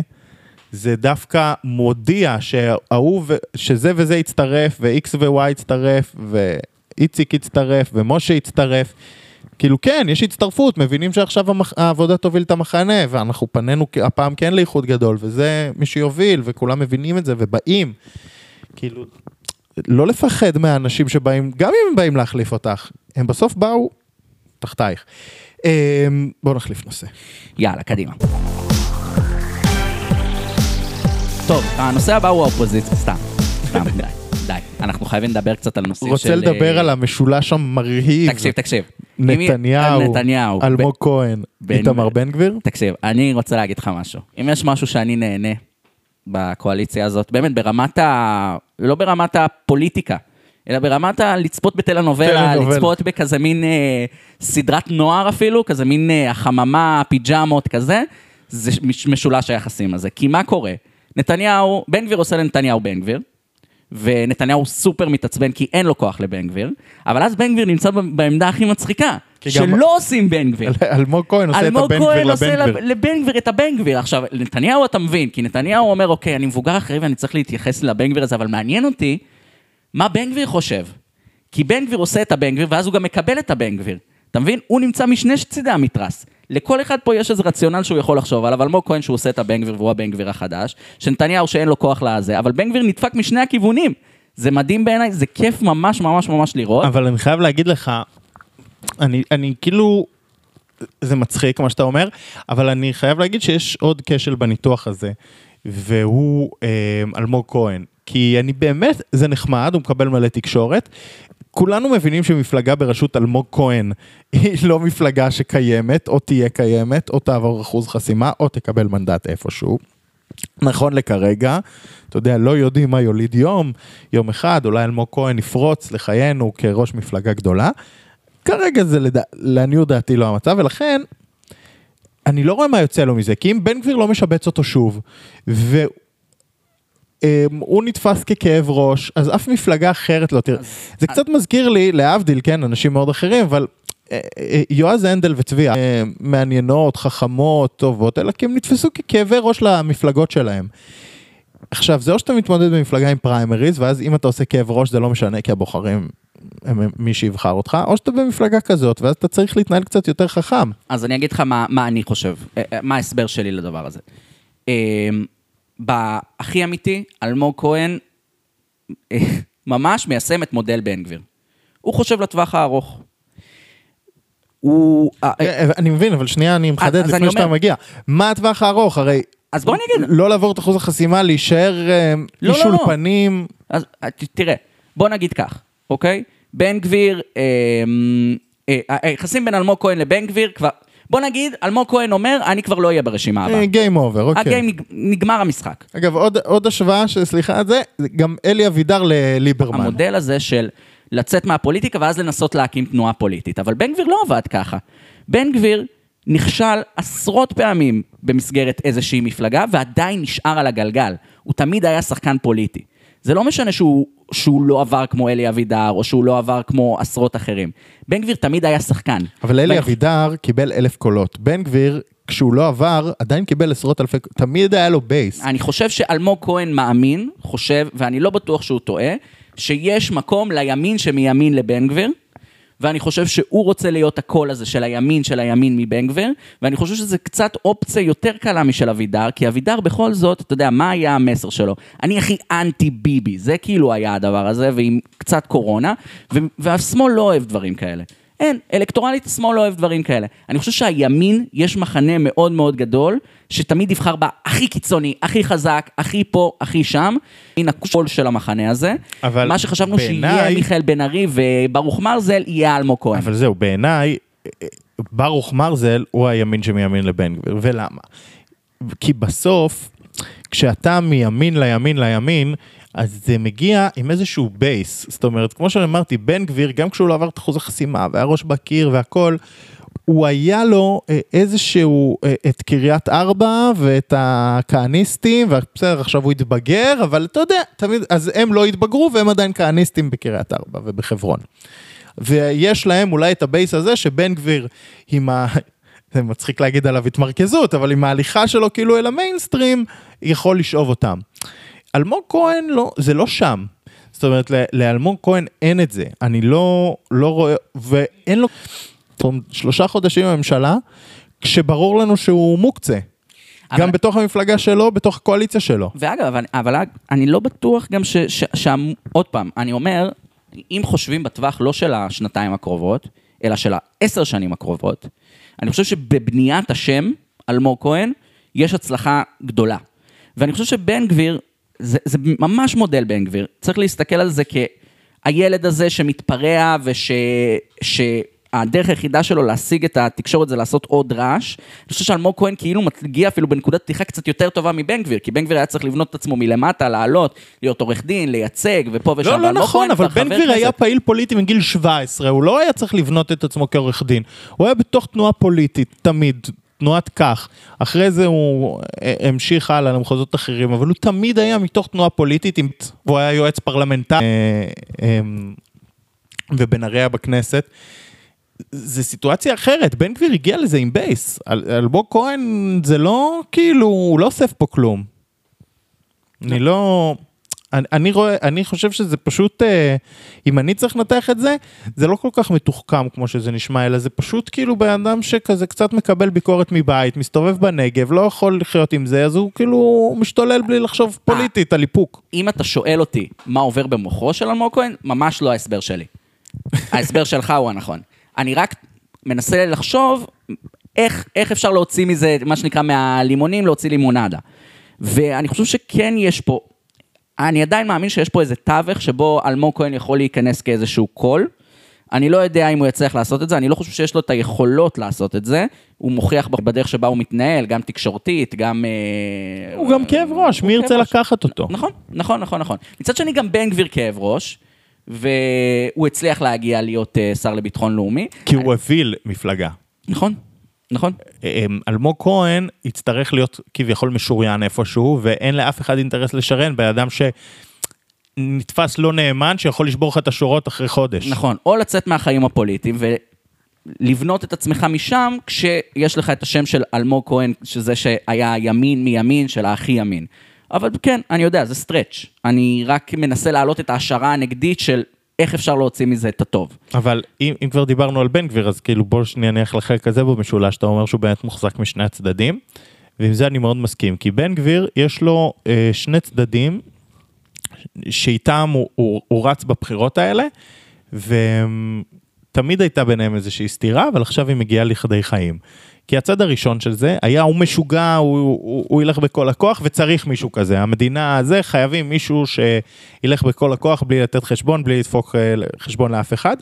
זה דווקא מודיע שההוא, שזה וזה יצטרף, ו-X ו-Y יצטרף, ואיציק יצטרף, ומשה יצטרף. כאילו כן, יש הצטרפות, מבינים שעכשיו המח... העבודה תוביל את המחנה, ואנחנו פנינו הפעם כן לאיחוד גדול, וזה מי שיוביל, וכולם מבינים את זה, ובאים. כאילו, לא לפחד מהאנשים שבאים, גם אם הם באים להחליף אותך, הם בסוף באו תחתייך. אמ, בואו נחליף נושא. יאללה, קדימה. טוב, הנושא הבא הוא האופוזיציה, סתם. סתם, די, די. אנחנו חייבים לדבר קצת על נושאים של... רוצה לדבר אה, על המשולש המרהיב. תקשיב, תקשיב. נתניהו, נתניהו. אלמוג כהן, איתמר בן גביר. תקשיב, אני רוצה להגיד לך משהו. אם יש משהו שאני נהנה בקואליציה הזאת, באמת ברמת ה... לא ברמת הפוליטיקה, אלא ברמת ה... לצפות בטלנובלה, טלנובלה. לצפות בכזה מין אה, סדרת נוער אפילו, כזה מין אה, החממה, פיג'מות כזה, זה מש- משולש היחסים הזה. כי מה קורה? נתניהו, בן גביר עושה לנתניהו בן גביר, ונתניהו סופר מתעצבן כי אין לו כוח לבן גביר, אבל אז בן גביר נמצא בעמדה הכי מצחיקה, כי גם- שלא עושים בן גביר. אלמוג כהן עושה את אלמוג הבן גביר כהן עושה לבן לב- גביר. לבן גביר את הבן גביר. עכשיו, נתניהו אתה מבין, כי נתניהו אומר, אוקיי, אני מבוגר אחרי ואני צריך להתייחס לבן גביר הזה, אבל מעניין אותי מה בן גביר חושב. כי בן גביר עושה את הבן גביר, ואז הוא גם מקבל את הבן גביר. אתה מבין? הוא נמצא משני צידי המתרס. לכל אחד פה יש איזה רציונל שהוא יכול לחשוב עליו, אלמוג כהן שהוא עושה את הבן גביר והוא הבן גביר החדש, שנתניהו שאין לו כוח לזה, אבל בן גביר נדפק משני הכיוונים. זה מדהים בעיניי, זה כיף ממש ממש ממש לראות. אבל אני חייב להגיד לך, אני, אני כאילו, זה מצחיק מה שאתה אומר, אבל אני חייב להגיד שיש עוד כשל בניתוח הזה, והוא אה, אלמוג כהן. כי אני באמת, זה נחמד, הוא מקבל מלא תקשורת. כולנו מבינים שמפלגה בראשות אלמוג כהן *laughs* היא לא מפלגה שקיימת, או תהיה קיימת, או תעבור אחוז חסימה, או תקבל מנדט איפשהו. נכון לכרגע, אתה יודע, לא יודעים מה יוליד יום, יום אחד, אולי אלמוג כהן יפרוץ לחיינו כראש מפלגה גדולה. כרגע זה לדע... לעניות דעתי לא המצב, ולכן אני לא רואה מה יוצא לו מזה, כי אם בן גביר לא משבץ אותו שוב, והוא נתפס ככאב ראש, אז אף מפלגה אחרת לא תראה. זה קצת מזכיר לי, להבדיל, כן, אנשים מאוד אחרים, אבל אה, אה, יועז הנדל וצבי אה, מעניינות, חכמות, טובות, אלא כי הם נתפסו ככאבי ראש למפלגות שלהם. עכשיו, זה או שאתה מתמודד במפלגה עם פריימריז, ואז אם אתה עושה כאב ראש זה לא משנה, כי הבוחרים הם מי שיבחר אותך, או שאתה במפלגה כזאת, ואז אתה צריך להתנהל קצת יותר חכם. אז אני אגיד לך מה, מה אני חושב, מה ההסבר שלי לדבר הזה. בהכי אמיתי, אלמוג כהן אה, ממש מיישם את מודל בן גביר. הוא חושב לטווח הארוך. הוא... אה, אה, אני מבין, אבל שנייה, אני מחדד לפני שאתה מגיע. מה הטווח הארוך? הרי... אז בוא אני אגיד. לא לעבור את אחוז החסימה, להישאר לא, איש לא, לא. אולפנים. אז ת- תראה, בוא נגיד כך, אוקיי? בן גביר, היחסים בין אלמוג כהן לבן גביר כבר... בוא נגיד, אלמוג כהן אומר, אני כבר לא אהיה ברשימה הבאה. game over, אוקיי. ה game נג- נגמר המשחק. אגב, עוד, עוד השוואה, שסליחה על זה, זה גם אלי אבידר לליברמן. המודל הזה של לצאת מהפוליטיקה ואז לנסות להקים תנועה פוליטית. אבל בן גביר לא עבד ככה. בן גביר נכשל עשרות פעמים במסגרת איזושהי מפלגה ועדיין נשאר על הגלגל. הוא תמיד היה שחקן פוליטי. זה לא משנה שהוא, שהוא לא עבר כמו אלי אבידר, או שהוא לא עבר כמו עשרות אחרים. בן גביר תמיד היה שחקן. אבל אלי ואני- אבידר קיבל אלף קולות. בן גביר, כשהוא לא עבר, עדיין קיבל עשרות אלפי, תמיד היה לו base. אני חושב שאלמוג כהן מאמין, חושב, ואני לא בטוח שהוא טועה, שיש מקום לימין שמימין לבן גביר, ואני חושב שהוא רוצה להיות הקול הזה של הימין של הימין מבן גביר, ואני חושב שזה קצת אופציה יותר קלה משל אבידר, כי אבידר בכל זאת, אתה יודע, מה היה המסר שלו? אני הכי אנטי ביבי, זה כאילו היה הדבר הזה, ועם קצת קורונה, והשמאל לא אוהב דברים כאלה. אין, אלקטורלית השמאל לא אוהב דברים כאלה. אני חושב שהימין, יש מחנה מאוד מאוד גדול, שתמיד יבחר בה הכי קיצוני, הכי חזק, הכי פה, הכי שם, מן הקול של המחנה הזה. אבל מה שחשבנו בעיניי- שיהיה מיכאל בן ארי וברוך מרזל, יהיה אלמוג כהן. אבל זהו, בעיניי, ברוך מרזל הוא הימין שמימין לבן גביר, ולמה? כי בסוף, כשאתה מימין לימין לימין, אז זה מגיע עם איזשהו base. זאת אומרת, כמו שאמרתי, בן גביר, גם כשהוא לא עבר את אחוז החסימה, והיה ראש בקיר והכל, הוא היה לו אה, איזשהו, אה, את קריית ארבע ואת הכהניסטים, ובסדר, עכשיו הוא התבגר, אבל אתה יודע, תמיד, אז הם לא התבגרו והם עדיין כהניסטים בקריית ארבע ובחברון. ויש להם אולי את ה base הזה שבן גביר עם ה... *laughs* זה מצחיק להגיד עליו התמרכזות, אבל עם ההליכה שלו כאילו אל המיינסטרים, יכול לשאוב אותם. אלמוג כהן לא, זה לא שם. זאת אומרת, לאלמוג כהן אין את זה. אני לא, לא רואה, ואין לו שלושה חודשים בממשלה, כשברור לנו שהוא מוקצה. אבל- גם בתוך המפלגה שלו, בתוך הקואליציה שלו. ואגב, אבל, אבל אני לא בטוח גם ש... ש, ש עוד פעם, אני אומר, אם חושבים בטווח לא של השנתיים הקרובות, אלא של העשר שנים הקרובות, אני חושב שבבניית השם, אלמוג כהן, יש הצלחה גדולה. ואני חושב שבן גביר, זה, זה ממש מודל בן גביר, צריך להסתכל על זה כהילד הזה שמתפרע וש... ש... הדרך היחידה שלו להשיג את התקשורת זה לעשות עוד רעש. אני חושב שאלמוג כהן כאילו מגיע אפילו בנקודת פתיחה קצת יותר טובה מבן גביר, כי בן גביר היה צריך לבנות את עצמו מלמטה, לעלות, להיות עורך דין, לייצג, ופה ושם. לא, לא נכון, אבל בן גביר היה. פעיל פוליטי מגיל 17, הוא לא היה צריך לבנות את עצמו כעורך דין. הוא היה בתוך תנועה פוליטית, תמיד, תנועת כך. אחרי זה הוא אה, המשיך הלאה למחוזות אחרים, אבל הוא תמיד היה מתוך תנועה פוליטית, והוא היה יועץ פרלמנטרי, אה, אה, ובן ארי היה בכנסת. זה סיטואציה אחרת, בן גביר הגיע לזה עם base. אל- אלמוג כהן זה לא כאילו, הוא לא אוסף פה כלום. אני לא... אני, אני רואה, אני חושב שזה פשוט, אה, אם אני צריך לנתח את זה, זה לא כל כך מתוחכם כמו שזה נשמע, אלא זה פשוט כאילו בן אדם שכזה קצת מקבל ביקורת מבית, מסתובב בנגב, לא יכול לחיות עם זה, אז הוא כאילו משתולל בלי לחשוב פוליטית על איפוק. אם אתה שואל אותי מה עובר במוחו של אלמוג כהן, ממש לא ההסבר שלי. *laughs* ההסבר שלך הוא הנכון. אני רק מנסה לחשוב איך, איך אפשר להוציא מזה, מה שנקרא, מהלימונים, להוציא לימונדה. ואני חושב שכן יש פה, אני עדיין מאמין שיש פה איזה תווך שבו אלמוג כהן יכול להיכנס כאיזשהו קול. אני לא יודע אם הוא יצליח לעשות את זה, אני לא חושב שיש לו את היכולות לעשות את זה. הוא מוכיח בדרך שבה הוא מתנהל, גם תקשורתית, גם... אה, הוא גם כאב ראש, מי ירצה. לקחת אותו? נכון, נכון, נכון, נכון. מצד שני, גם בן גביר כאב ראש, והוא הצליח להגיע להיות uh, שר לביטחון לאומי. כי הוא הוביל מפלגה. נכון, נכון. אמ, אלמוג כהן יצטרך להיות כביכול משוריין איפשהו, ואין לאף אחד אינטרס לשרן בן אדם שנתפס לא נאמן, שיכול לשבור לך את השורות אחרי חודש. נכון, או לצאת מהחיים הפוליטיים ולבנות את עצמך משם, כשיש לך את השם של אלמוג כהן, שזה שהיה ימין מימין של הכי ימין. אבל כן, אני יודע, זה סטרץ'. אני רק מנסה להעלות את ההשערה הנגדית של איך אפשר להוציא מזה את הטוב. אבל אם, אם כבר דיברנו על בן גביר, אז כאילו בוא שנייה נלך לחלק הזה במשולש, אתה אומר שהוא באמת מוחזק משני הצדדים, ועם זה אני מאוד מסכים, כי בן גביר יש לו אה, שני צדדים שאיתם הוא, הוא, הוא רץ בבחירות האלה, ותמיד הייתה ביניהם איזושהי סתירה, אבל עכשיו היא מגיעה לכדי חיים. כי הצד הראשון של זה היה הוא משוגע, הוא, הוא, הוא ילך בכל הכוח וצריך מישהו כזה. המדינה הזה חייבים מישהו שילך בכל הכוח בלי לתת חשבון, בלי לדפוק אה, חשבון לאף אחד.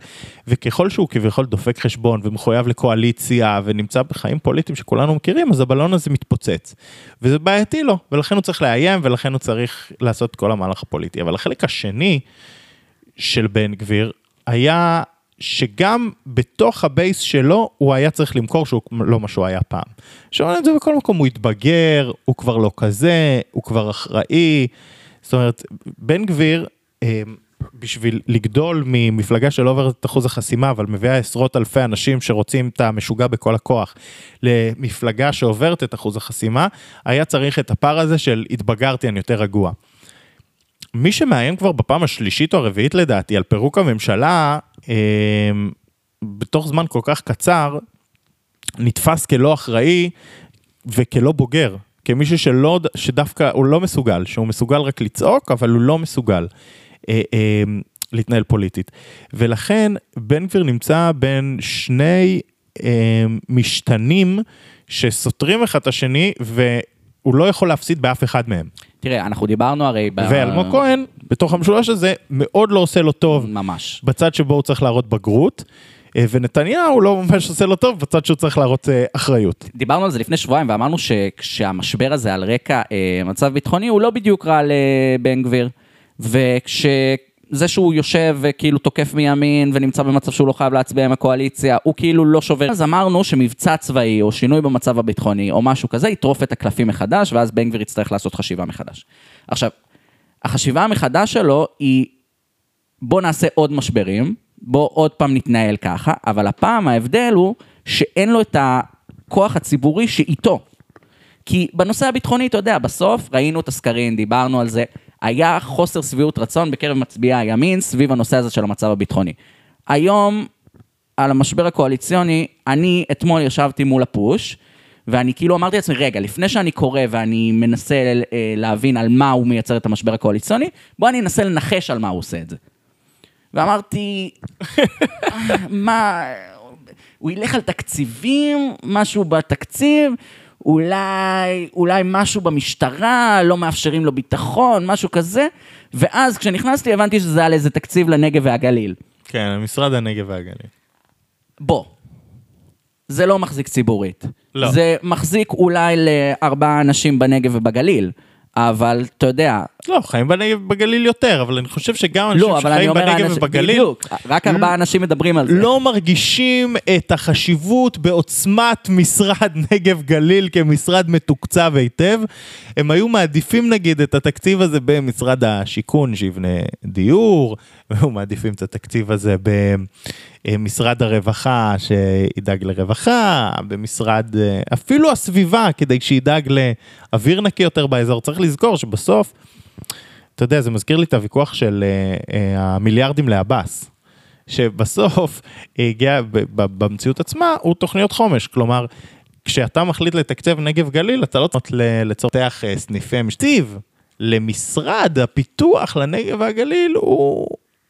וככל שהוא כביכול דופק חשבון ומחויב לקואליציה ונמצא בחיים פוליטיים שכולנו מכירים, אז הבלון הזה מתפוצץ. וזה בעייתי לו, ולכן הוא צריך לאיים ולכן הוא צריך לעשות כל המהלך הפוליטי. אבל החלק השני של בן גביר היה שגם בתוך הבייס שלו הוא היה צריך למכור שהוא לא מה שהוא היה פעם. שאומרים את זה בכל מקום, הוא התבגר, הוא כבר לא כזה, הוא כבר אחראי. זאת אומרת, בן גביר, אה, בשביל לגדול ממפלגה שלא עוברת את אחוז החסימה, אבל מביאה עשרות אלפי אנשים שרוצים את המשוגע בכל הכוח, למפלגה שעוברת את אחוז החסימה, היה צריך את הפער הזה של התבגרתי, אני יותר רגוע. מי שמאיים כבר בפעם השלישית או הרביעית לדעתי על פירוק הממשלה, בתוך זמן כל כך קצר, נתפס כלא אחראי וכלא בוגר. כמישהו שלא, שדווקא הוא לא מסוגל, שהוא מסוגל רק לצעוק, אבל הוא לא מסוגל אה, אה, להתנהל פוליטית. ולכן בן גביר נמצא בין שני אה, משתנים שסותרים אחד את השני, והוא לא יכול להפסיד באף אחד מהם. תראה, אנחנו דיברנו הרי... ב- ואלמוג כהן, בתוך המשולש הזה, מאוד לא עושה לו טוב ממש. בצד שבו הוא צריך להראות בגרות, אה, ונתניהו לא ממש עושה לו טוב בצד שהוא צריך להראות אה, אחריות. דיברנו על זה לפני שבועיים ואמרנו שכשהמשבר הזה על רקע אה, מצב ביטחוני הוא לא בדיוק רע לבן גביר. וכשזה שהוא יושב וכאילו תוקף מימין ונמצא במצב שהוא לא חייב להצביע עם הקואליציה, הוא כאילו לא שובר. אז אמרנו שמבצע צבאי או שינוי במצב הביטחוני או משהו כזה יטרוף את הקלפים מחדש ואז בן גביר יצטרך לעשות חשיבה מחדש. עכשיו, החשיבה המחדש שלו היא בוא נעשה עוד משברים, בוא עוד פעם נתנהל ככה, אבל הפעם ההבדל הוא שאין לו את הכוח הציבורי שאיתו. כי בנושא הביטחוני, אתה יודע, בסוף ראינו את הסקרים, דיברנו על זה, היה חוסר שביעות רצון בקרב מצביעי הימין סביב הנושא הזה של המצב הביטחוני. היום, על המשבר הקואליציוני, אני אתמול ישבתי מול הפוש, ואני כאילו אמרתי לעצמי, רגע, לפני שאני קורא ואני מנסה אה, להבין על מה הוא מייצר את המשבר הקואליציוני, בוא אני אנסה לנחש על מה הוא עושה את זה. ואמרתי, מה, הוא ילך על תקציבים, משהו בתקציב, אולי, אולי משהו במשטרה, לא מאפשרים לו ביטחון, משהו כזה, ואז כשנכנסתי הבנתי שזה על איזה תקציב לנגב והגליל. כן, משרד הנגב והגליל. בוא, זה לא מחזיק ציבורית. לא. זה מחזיק אולי לארבעה אנשים בנגב ובגליל, אבל אתה יודע, לא, חיים בנגב ובגליל יותר, אבל אני חושב שגם אנשים לא, אבל אני שחיים בנגב האנשים- ובגליל בדיוק, רק ארבעה אנשים מדברים על זה. לא מרגישים את החשיבות בעוצמת משרד *laughs* נגב גליל כמשרד מתוקצב היטב. הם היו מעדיפים נגיד את התקציב הזה במשרד השיכון שיבנה דיור, *laughs* והיו מעדיפים את התקציב הזה במשרד הרווחה שידאג לרווחה, במשרד אפילו הסביבה כדי שידאג לאוויר נקי יותר באזור. צריך לזכור שבסוף, אתה יודע, זה מזכיר לי את הוויכוח של אה, אה, המיליארדים לעבאס. שבסוף הגיע ב- ב- במציאות עצמה הוא תוכניות חומש, כלומר כשאתה מחליט לתקצב נגב גליל אתה לא צריך ל- לצורך אה, סניפי משתיב, למשרד הפיתוח לנגב והגליל הוא,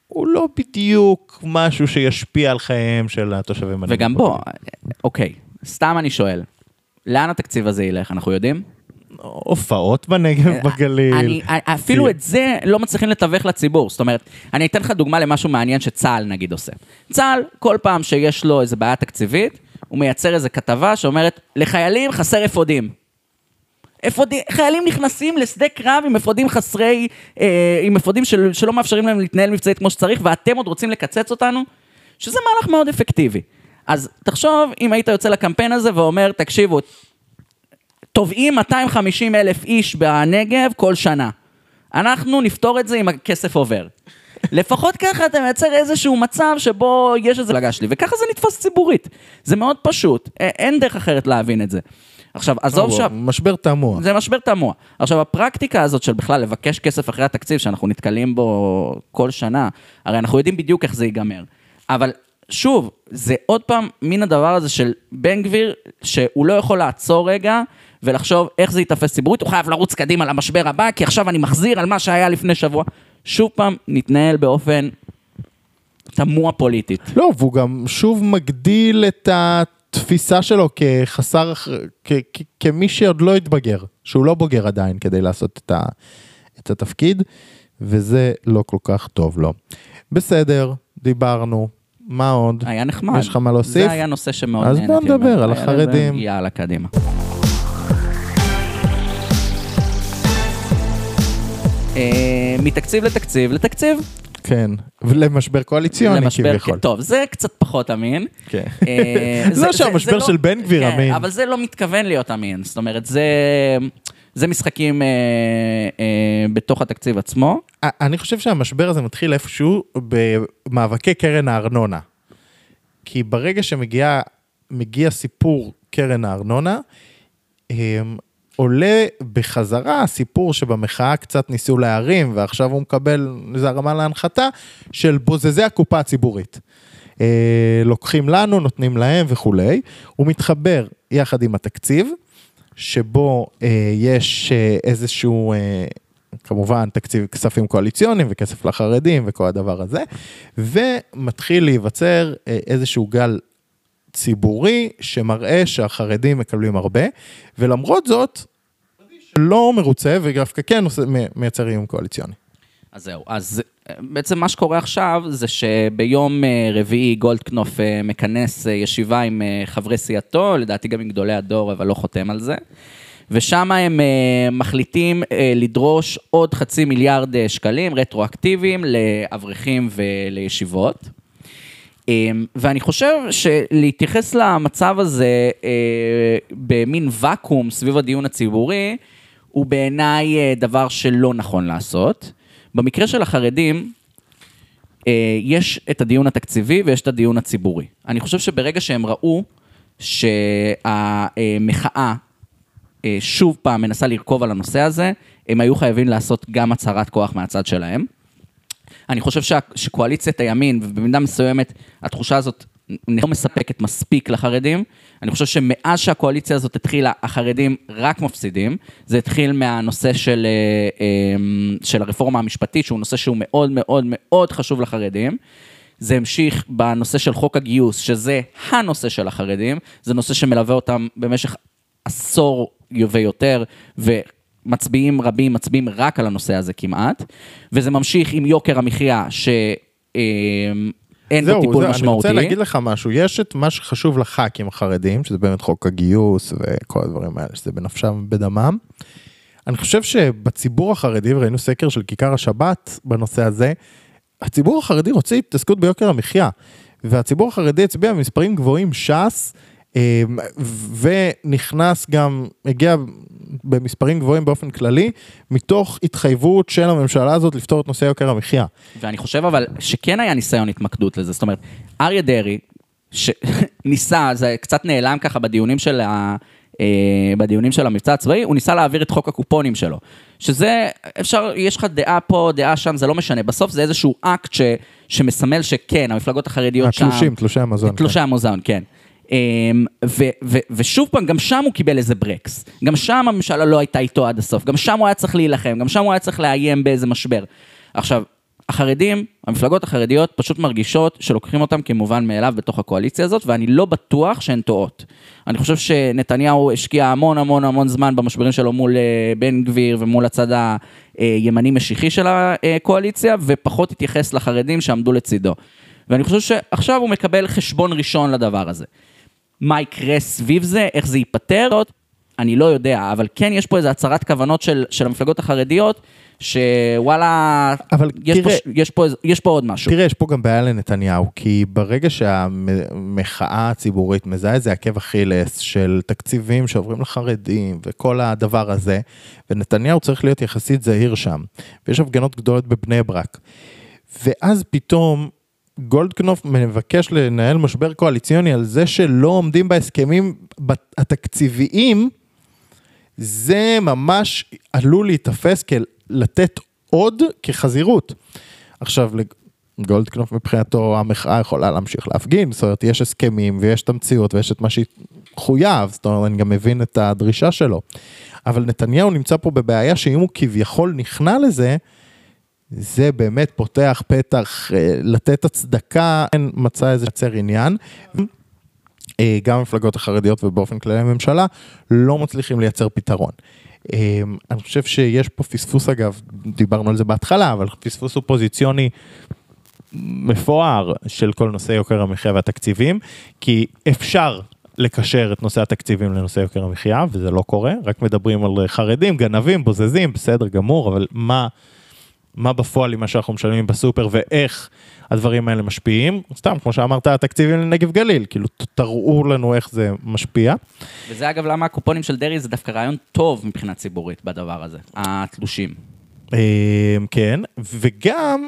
הוא לא בדיוק משהו שישפיע על חייהם של התושבים. וגם והגליל. אוקיי, סתם אני שואל, לאן התקציב הזה ילך, אנחנו יודעים? הופעות בנגב בגליל. אני, אפילו את זה לא מצליחים לתווך לציבור. זאת אומרת, אני אתן לך דוגמה למשהו מעניין שצה"ל נגיד עושה. צה"ל, כל פעם שיש לו איזה בעיה תקציבית, הוא מייצר איזה כתבה שאומרת, לחיילים חסר אפודים. אפודים, חיילים נכנסים לשדה קרב עם אפודים חסרי, אה, עם אפודים של, שלא מאפשרים להם להתנהל מבצעית כמו שצריך, ואתם עוד רוצים לקצץ אותנו? שזה מהלך מאוד אפקטיבי. אז תחשוב אם היית יוצא לקמפיין הזה ואומר, תקשיבו, תובעים 250 אלף איש בנגב כל שנה. אנחנו נפתור את זה אם הכסף עובר. לפחות ככה אתה מייצר איזשהו מצב שבו יש איזה מפלגה שלי, וככה זה נתפס ציבורית. זה מאוד פשוט, אין דרך אחרת להבין את זה. עכשיו, עזוב שה... משבר תמוה. זה משבר תמוה. עכשיו, הפרקטיקה הזאת של בכלל לבקש כסף אחרי התקציב, שאנחנו נתקלים בו כל שנה, הרי אנחנו יודעים בדיוק איך זה ייגמר. אבל שוב, זה עוד פעם מין הדבר הזה של בן גביר, שהוא לא יכול לעצור רגע ולחשוב איך זה ייתפס ציבורית, הוא חייב לרוץ קדימה למשבר הבא, כי עכשיו אני מחזיר על מה שהיה לפני שבוע. שוב פעם, נתנהל באופן תמוה פוליטית. לא, והוא גם שוב מגדיל את התפיסה שלו כחסר, כ- כ- כמי שעוד לא התבגר, שהוא לא בוגר עדיין כדי לעשות את, ה, את התפקיד, וזה לא כל כך טוב לו. בסדר, דיברנו, מה עוד? היה נחמד. יש לך מה להוסיף? זה היה נושא שמאוד אז נהניתי בוא נדבר. על החרדים. יאללה, קדימה. אה, מתקציב לתקציב לתקציב. כן, ולמשבר קואליציוני כביכול. טוב, זה קצת פחות אמין. כן. אה, זה *laughs* לא שהמשבר של בן גביר כן, אמין. אבל זה לא מתכוון להיות אמין. זאת אומרת, זה... זה משחקים אה, אה, בתוך התקציב עצמו. אני חושב שהמשבר הזה מתחיל איפשהו במאבקי קרן הארנונה. כי ברגע שמגיע מגיע סיפור קרן הארנונה, הם, עולה בחזרה הסיפור שבמחאה קצת ניסו להרים, ועכשיו הוא מקבל איזה הרמה להנחתה של בוזזי הקופה הציבורית. אה, לוקחים לנו, נותנים להם וכולי. הוא מתחבר יחד עם התקציב, שבו אה, יש אה, איזשהו, אה, כמובן, תקציב כספים קואליציוניים וכסף לחרדים וכל הדבר הזה, ומתחיל להיווצר אה, איזשהו גל ציבורי שמראה שהחרדים מקבלים הרבה, ולמרות זאת, לא מרוצה ודווקא כן מייצר איום קואליציוני. אז זהו, אז אה, בעצם מה שקורה עכשיו זה שביום אה, רביעי גולדקנופ אה, מכנס ישיבה עם חברי סיעתו, לדעתי גם עם גדולי הדור, אבל לא חותם על זה. ושם הם אה, מחליטים אה, לדרוש עוד חצי מיליארד שקלים רטרואקטיביים לאברכים ולישיבות. אמ, ואני חושב שלהתייחס למצב הזה אה, במין ואקום סביב הדיון הציבורי, הוא בעיניי אה, דבר שלא נכון לעשות. במקרה של החרדים, אה, יש את הדיון התקציבי ויש את הדיון הציבורי. אני חושב שברגע שהם ראו שהמחאה אה, שוב פעם מנסה לרכוב על הנושא הזה, הם היו חייבים לעשות גם הצהרת כוח מהצד שלהם. אני חושב שקואליציית הימין, ובמידה מסוימת התחושה הזאת לא מספקת מספיק לחרדים. אני חושב שמאז שהקואליציה הזאת התחילה, החרדים רק מפסידים. זה התחיל מהנושא של, אה, אה, של הרפורמה המשפטית, שהוא נושא שהוא מאוד מאוד מאוד חשוב לחרדים. זה המשיך בנושא של חוק הגיוס, שזה הנושא של החרדים. זה נושא שמלווה אותם במשך עשור ויותר, ומצביעים רבים מצביעים רק על הנושא הזה כמעט. וזה ממשיך עם יוקר המחיה, ש... אין זהו, פה טיפול זהו, משמעותי. אני רוצה להגיד לך משהו, יש את מה שחשוב לח"כים החרדים, שזה באמת חוק הגיוס וכל הדברים האלה, שזה בנפשם ובדמם. אני חושב שבציבור החרדי, וראינו סקר של כיכר השבת בנושא הזה, הציבור החרדי רוצה התעסקות ביוקר המחיה, והציבור החרדי הצביע במספרים גבוהים ש"ס, ונכנס גם, הגיע במספרים גבוהים באופן כללי, מתוך התחייבות של הממשלה הזאת לפתור את נושא יוקר המחיה. ואני חושב אבל שכן היה ניסיון התמקדות לזה, זאת אומרת, אריה דרעי, שניסה, *laughs* זה קצת נעלם ככה בדיונים של, ה, אה, בדיונים של המבצע הצבאי, הוא ניסה להעביר את חוק הקופונים שלו. שזה, אפשר, יש לך דעה פה, דעה שם, זה לא משנה, בסוף זה איזשהו אקט ש, שמסמל שכן, המפלגות החרדיות שם... התלושים, תלושי המזון. תלושי המוזיאון, כן. אמ, ו- ו- ושוב פעם, גם שם הוא קיבל איזה ברקס. גם שם הממשלה לא הייתה איתו עד הסוף. גם שם הוא היה צריך להילחם, גם שם הוא היה צריך לאיים באיזה משבר. עכשיו, החרדים, המפלגות החרדיות פשוט מרגישות שלוקחים אותם כמובן מאליו בתוך הקואליציה הזאת, ואני לא בטוח שהן טועות. אני חושב שנתניהו השקיע המון המון המון זמן במשברים שלו מול אה, בן גביר ומול הצד הימני-משיחי של הקואליציה, ופחות התייחס לחרדים שעמדו לצידו. ואני חושב שעכשיו הוא מקבל חשבון ראשון לדבר הזה. מה יקרה סביב זה, איך זה ייפתר, אני לא יודע, אבל כן יש פה איזו הצהרת כוונות של, של המפלגות החרדיות, שוואלה, אבל יש, תראה- פה, יש, פה, יש פה עוד משהו. תראה, יש פה גם בעיה לנתניהו, כי ברגע שהמחאה הציבורית מזהה איזה עקב אכילס של תקציבים שעוברים לחרדים וכל הדבר הזה, ונתניהו צריך להיות יחסית זהיר שם, ויש הפגנות גדולות בבני ברק. ואז פתאום גולדקנופ מבקש לנהל משבר קואליציוני על זה שלא עומדים בהסכמים התקציביים, זה ממש עלול להיתפס כלתת עוד כחזירות. עכשיו, גולדקנופ מבחינתו המחאה יכולה להמשיך להפגין, זאת אומרת, יש הסכמים ויש את המציאות ויש את מה שחויב, זאת אומרת, אני גם מבין את הדרישה שלו. אבל נתניהו נמצא פה בבעיה שאם הוא כביכול נכנע לזה, זה באמת פותח פתח אה, לתת הצדקה, אין מצא איזה יצר עניין. אה, גם המפלגות החרדיות ובאופן כללי הממשלה לא מצליחים לייצר פתרון. אה, אני חושב שיש פה פספוס אגב, דיברנו על זה בהתחלה, אבל פספוס אופוזיציוני מפואר של כל נושא יוקר המחיה והתקציבים, כי אפשר לקשר את נושא התקציבים לנושא יוקר המחיה, וזה לא קורה, רק מדברים על חרדים, גנבים, בוזזים, בסדר גמור, אבל מה... מה בפועל עם מה שאנחנו משלמים בסופר ואיך הדברים האלה משפיעים. סתם, כמו שאמרת, התקציבים לנגב גליל, כאילו תראו לנו איך זה משפיע. וזה אגב למה הקופונים של דרעי זה דווקא רעיון טוב מבחינה ציבורית בדבר הזה, התלושים. אה, כן, וגם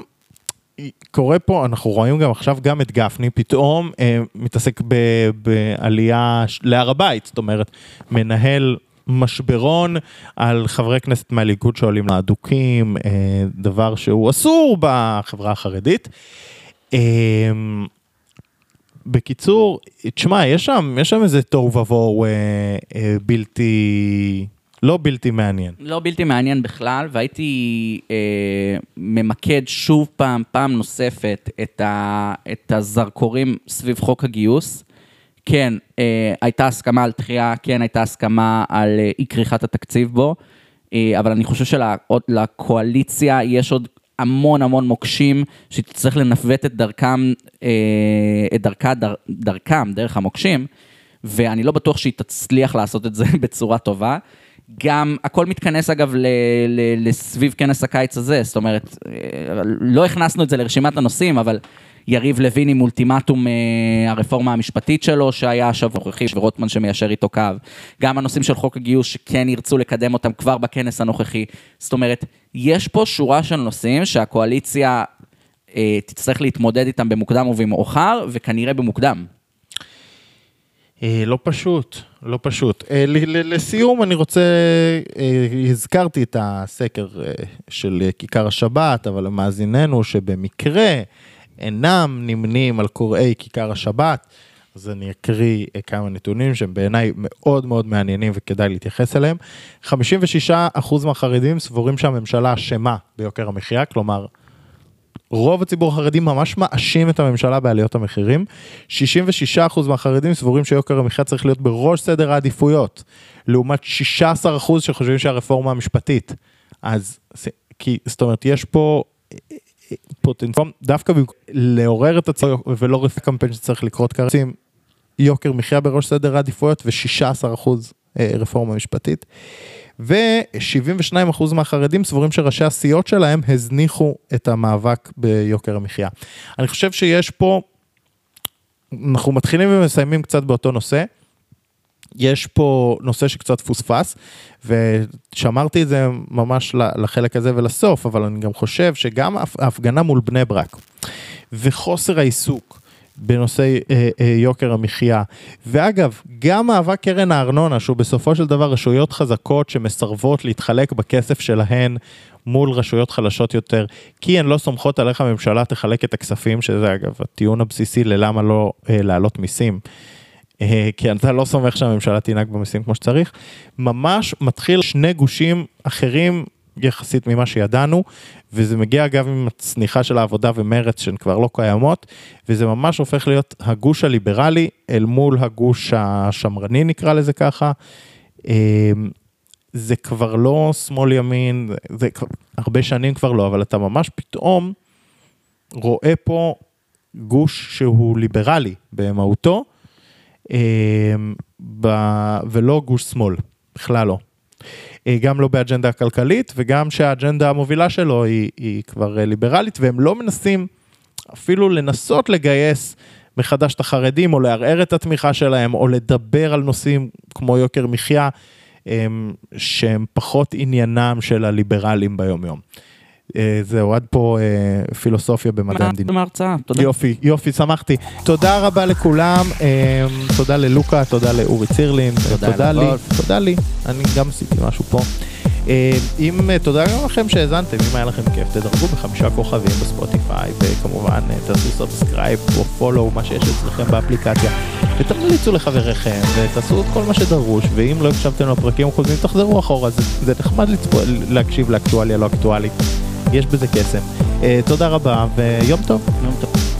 קורה פה, אנחנו רואים גם עכשיו גם את גפני, פתאום אה, מתעסק ב- בעלייה להר הבית, זאת אומרת, מנהל משברון על חברי כנסת מהליכוד שעולים לאדוקים, אה, דבר שהוא אסור בחברה החרדית. אה, בקיצור, תשמע, יש שם, יש שם איזה תוהו ובוהו אה, אה, בלתי, לא בלתי מעניין. לא בלתי מעניין בכלל, והייתי אה, ממקד שוב פעם, פעם נוספת, את, ה, את הזרקורים סביב חוק הגיוס. כן, אה, הייתה הסכמה על דחייה, כן, הייתה הסכמה על אה, אי כריכת התקציב בו, אה, אבל אני חושב שלקואליציה יש עוד המון המון מוקשים שתצטרך לנווט את דרכם, אה, את דרכה, דר, דרכם, דרך המוקשים, ואני לא בטוח שהיא תצליח לעשות את זה *laughs* בצורה טובה. גם, הכל מתכנס אגב ל, ל, לסביב כנס הקיץ הזה, זאת אומרת, אה, לא הכנסנו את זה לרשימת הנושאים, אבל יריב לוין עם אולטימטום אה, הרפורמה המשפטית שלו, שהיה השבוע הנוכחי, ורוטמן שמיישר איתו קו. גם הנושאים של חוק הגיוס שכן ירצו לקדם אותם כבר בכנס הנוכחי. זאת אומרת, יש פה שורה של נושאים שהקואליציה אה, תצטרך להתמודד איתם במוקדם ובמאוחר, וכנראה במוקדם. אה, לא פשוט, לא פשוט. אה, לסיום אני רוצה, אה, הזכרתי את הסקר של כיכר השבת, אבל למאזיננו שבמקרה אינם נמנים על קוראי כיכר השבת, אז אני אקריא אה, כמה נתונים שהם בעיניי מאוד מאוד מעניינים וכדאי להתייחס אליהם. 56% מהחרדים סבורים שהממשלה אשמה ביוקר המחיה, כלומר רוב הציבור החרדי ממש מאשים את הממשלה בעליות המחירים. 66% מהחרדים סבורים שיוקר המחיה צריך להיות בראש סדר העדיפויות, לעומת 16% שחושבים שהרפורמה המשפטית. אז, כי, זאת אומרת, יש פה פוטנציאל, דווקא במקום לעורר את עצמו ולא רפי קמפיין שצריך לקרות כרצים, יוקר מחיה בראש סדר העדיפויות ו-16% רפורמה משפטית. ו-72% מהחרדים סבורים שראשי הסיעות שלהם הזניחו את המאבק ביוקר המחיה. אני חושב שיש פה, אנחנו מתחילים ומסיימים קצת באותו נושא. יש פה נושא שקצת פוספס, ושמרתי את זה ממש לחלק הזה ולסוף, אבל אני גם חושב שגם ההפגנה מול בני ברק, וחוסר העיסוק בנושא אה, אה, יוקר המחיה. ואגב, גם מאבק קרן הארנונה, שהוא בסופו של דבר רשויות חזקות שמסרבות להתחלק בכסף שלהן מול רשויות חלשות יותר, כי הן לא סומכות על איך הממשלה תחלק את הכספים, שזה אגב הטיעון הבסיסי ללמה לא אה, להעלות מיסים. אה, כי אתה לא סומך שהממשלה תנהג במיסים כמו שצריך, ממש מתחיל שני גושים אחרים יחסית ממה שידענו, וזה מגיע אגב עם הצניחה של העבודה ומרץ שהן כבר לא קיימות, וזה ממש הופך להיות הגוש הליברלי אל מול הגוש השמרני נקרא לזה ככה. אמ, זה כבר לא שמאל ימין, זה הרבה שנים כבר לא, אבל אתה ממש פתאום רואה פה גוש שהוא ליברלי במהותו, ולא גוש שמאל, בכלל לא. אה, גם לא באג'נדה הכלכלית וגם שהאג'נדה המובילה שלו היא, היא כבר אה, ליברלית והם לא מנסים אפילו לנסות לגייס מחדש את החרדים או לערער את התמיכה שלהם או לדבר על נושאים כמו יוקר מחיה שהם פחות עניינם של הליברלים ביום יום. אה, זהו, עד פה אה, פילוסופיה במדעי המדינה. מההרצאה, תודה. יופי, יופי, שמחתי. תודה רבה לכולם, אה, תודה ללוקה, תודה לאורי צירלין, תודה לי, תודה לי, אני גם עשיתי משהו פה. אם, תודה גם לכם שהאזנתם, אם היה לכם כיף, תדרגו בחמישה כוכבים בספוטיפיי, וכמובן תעשו subscribe או follow, מה שיש אצלכם באפליקציה, ותמליצו לחבריכם, ותעשו את כל מה שדרוש, ואם לא הקשבתם לפרקים הקודמים, תחזרו אחורה, זה, זה נחמד לצפו, להקשיב לאקטואליה לא אקטואלית. יש בזה קסם. Uh, תודה רבה ויום טוב. יום טוב.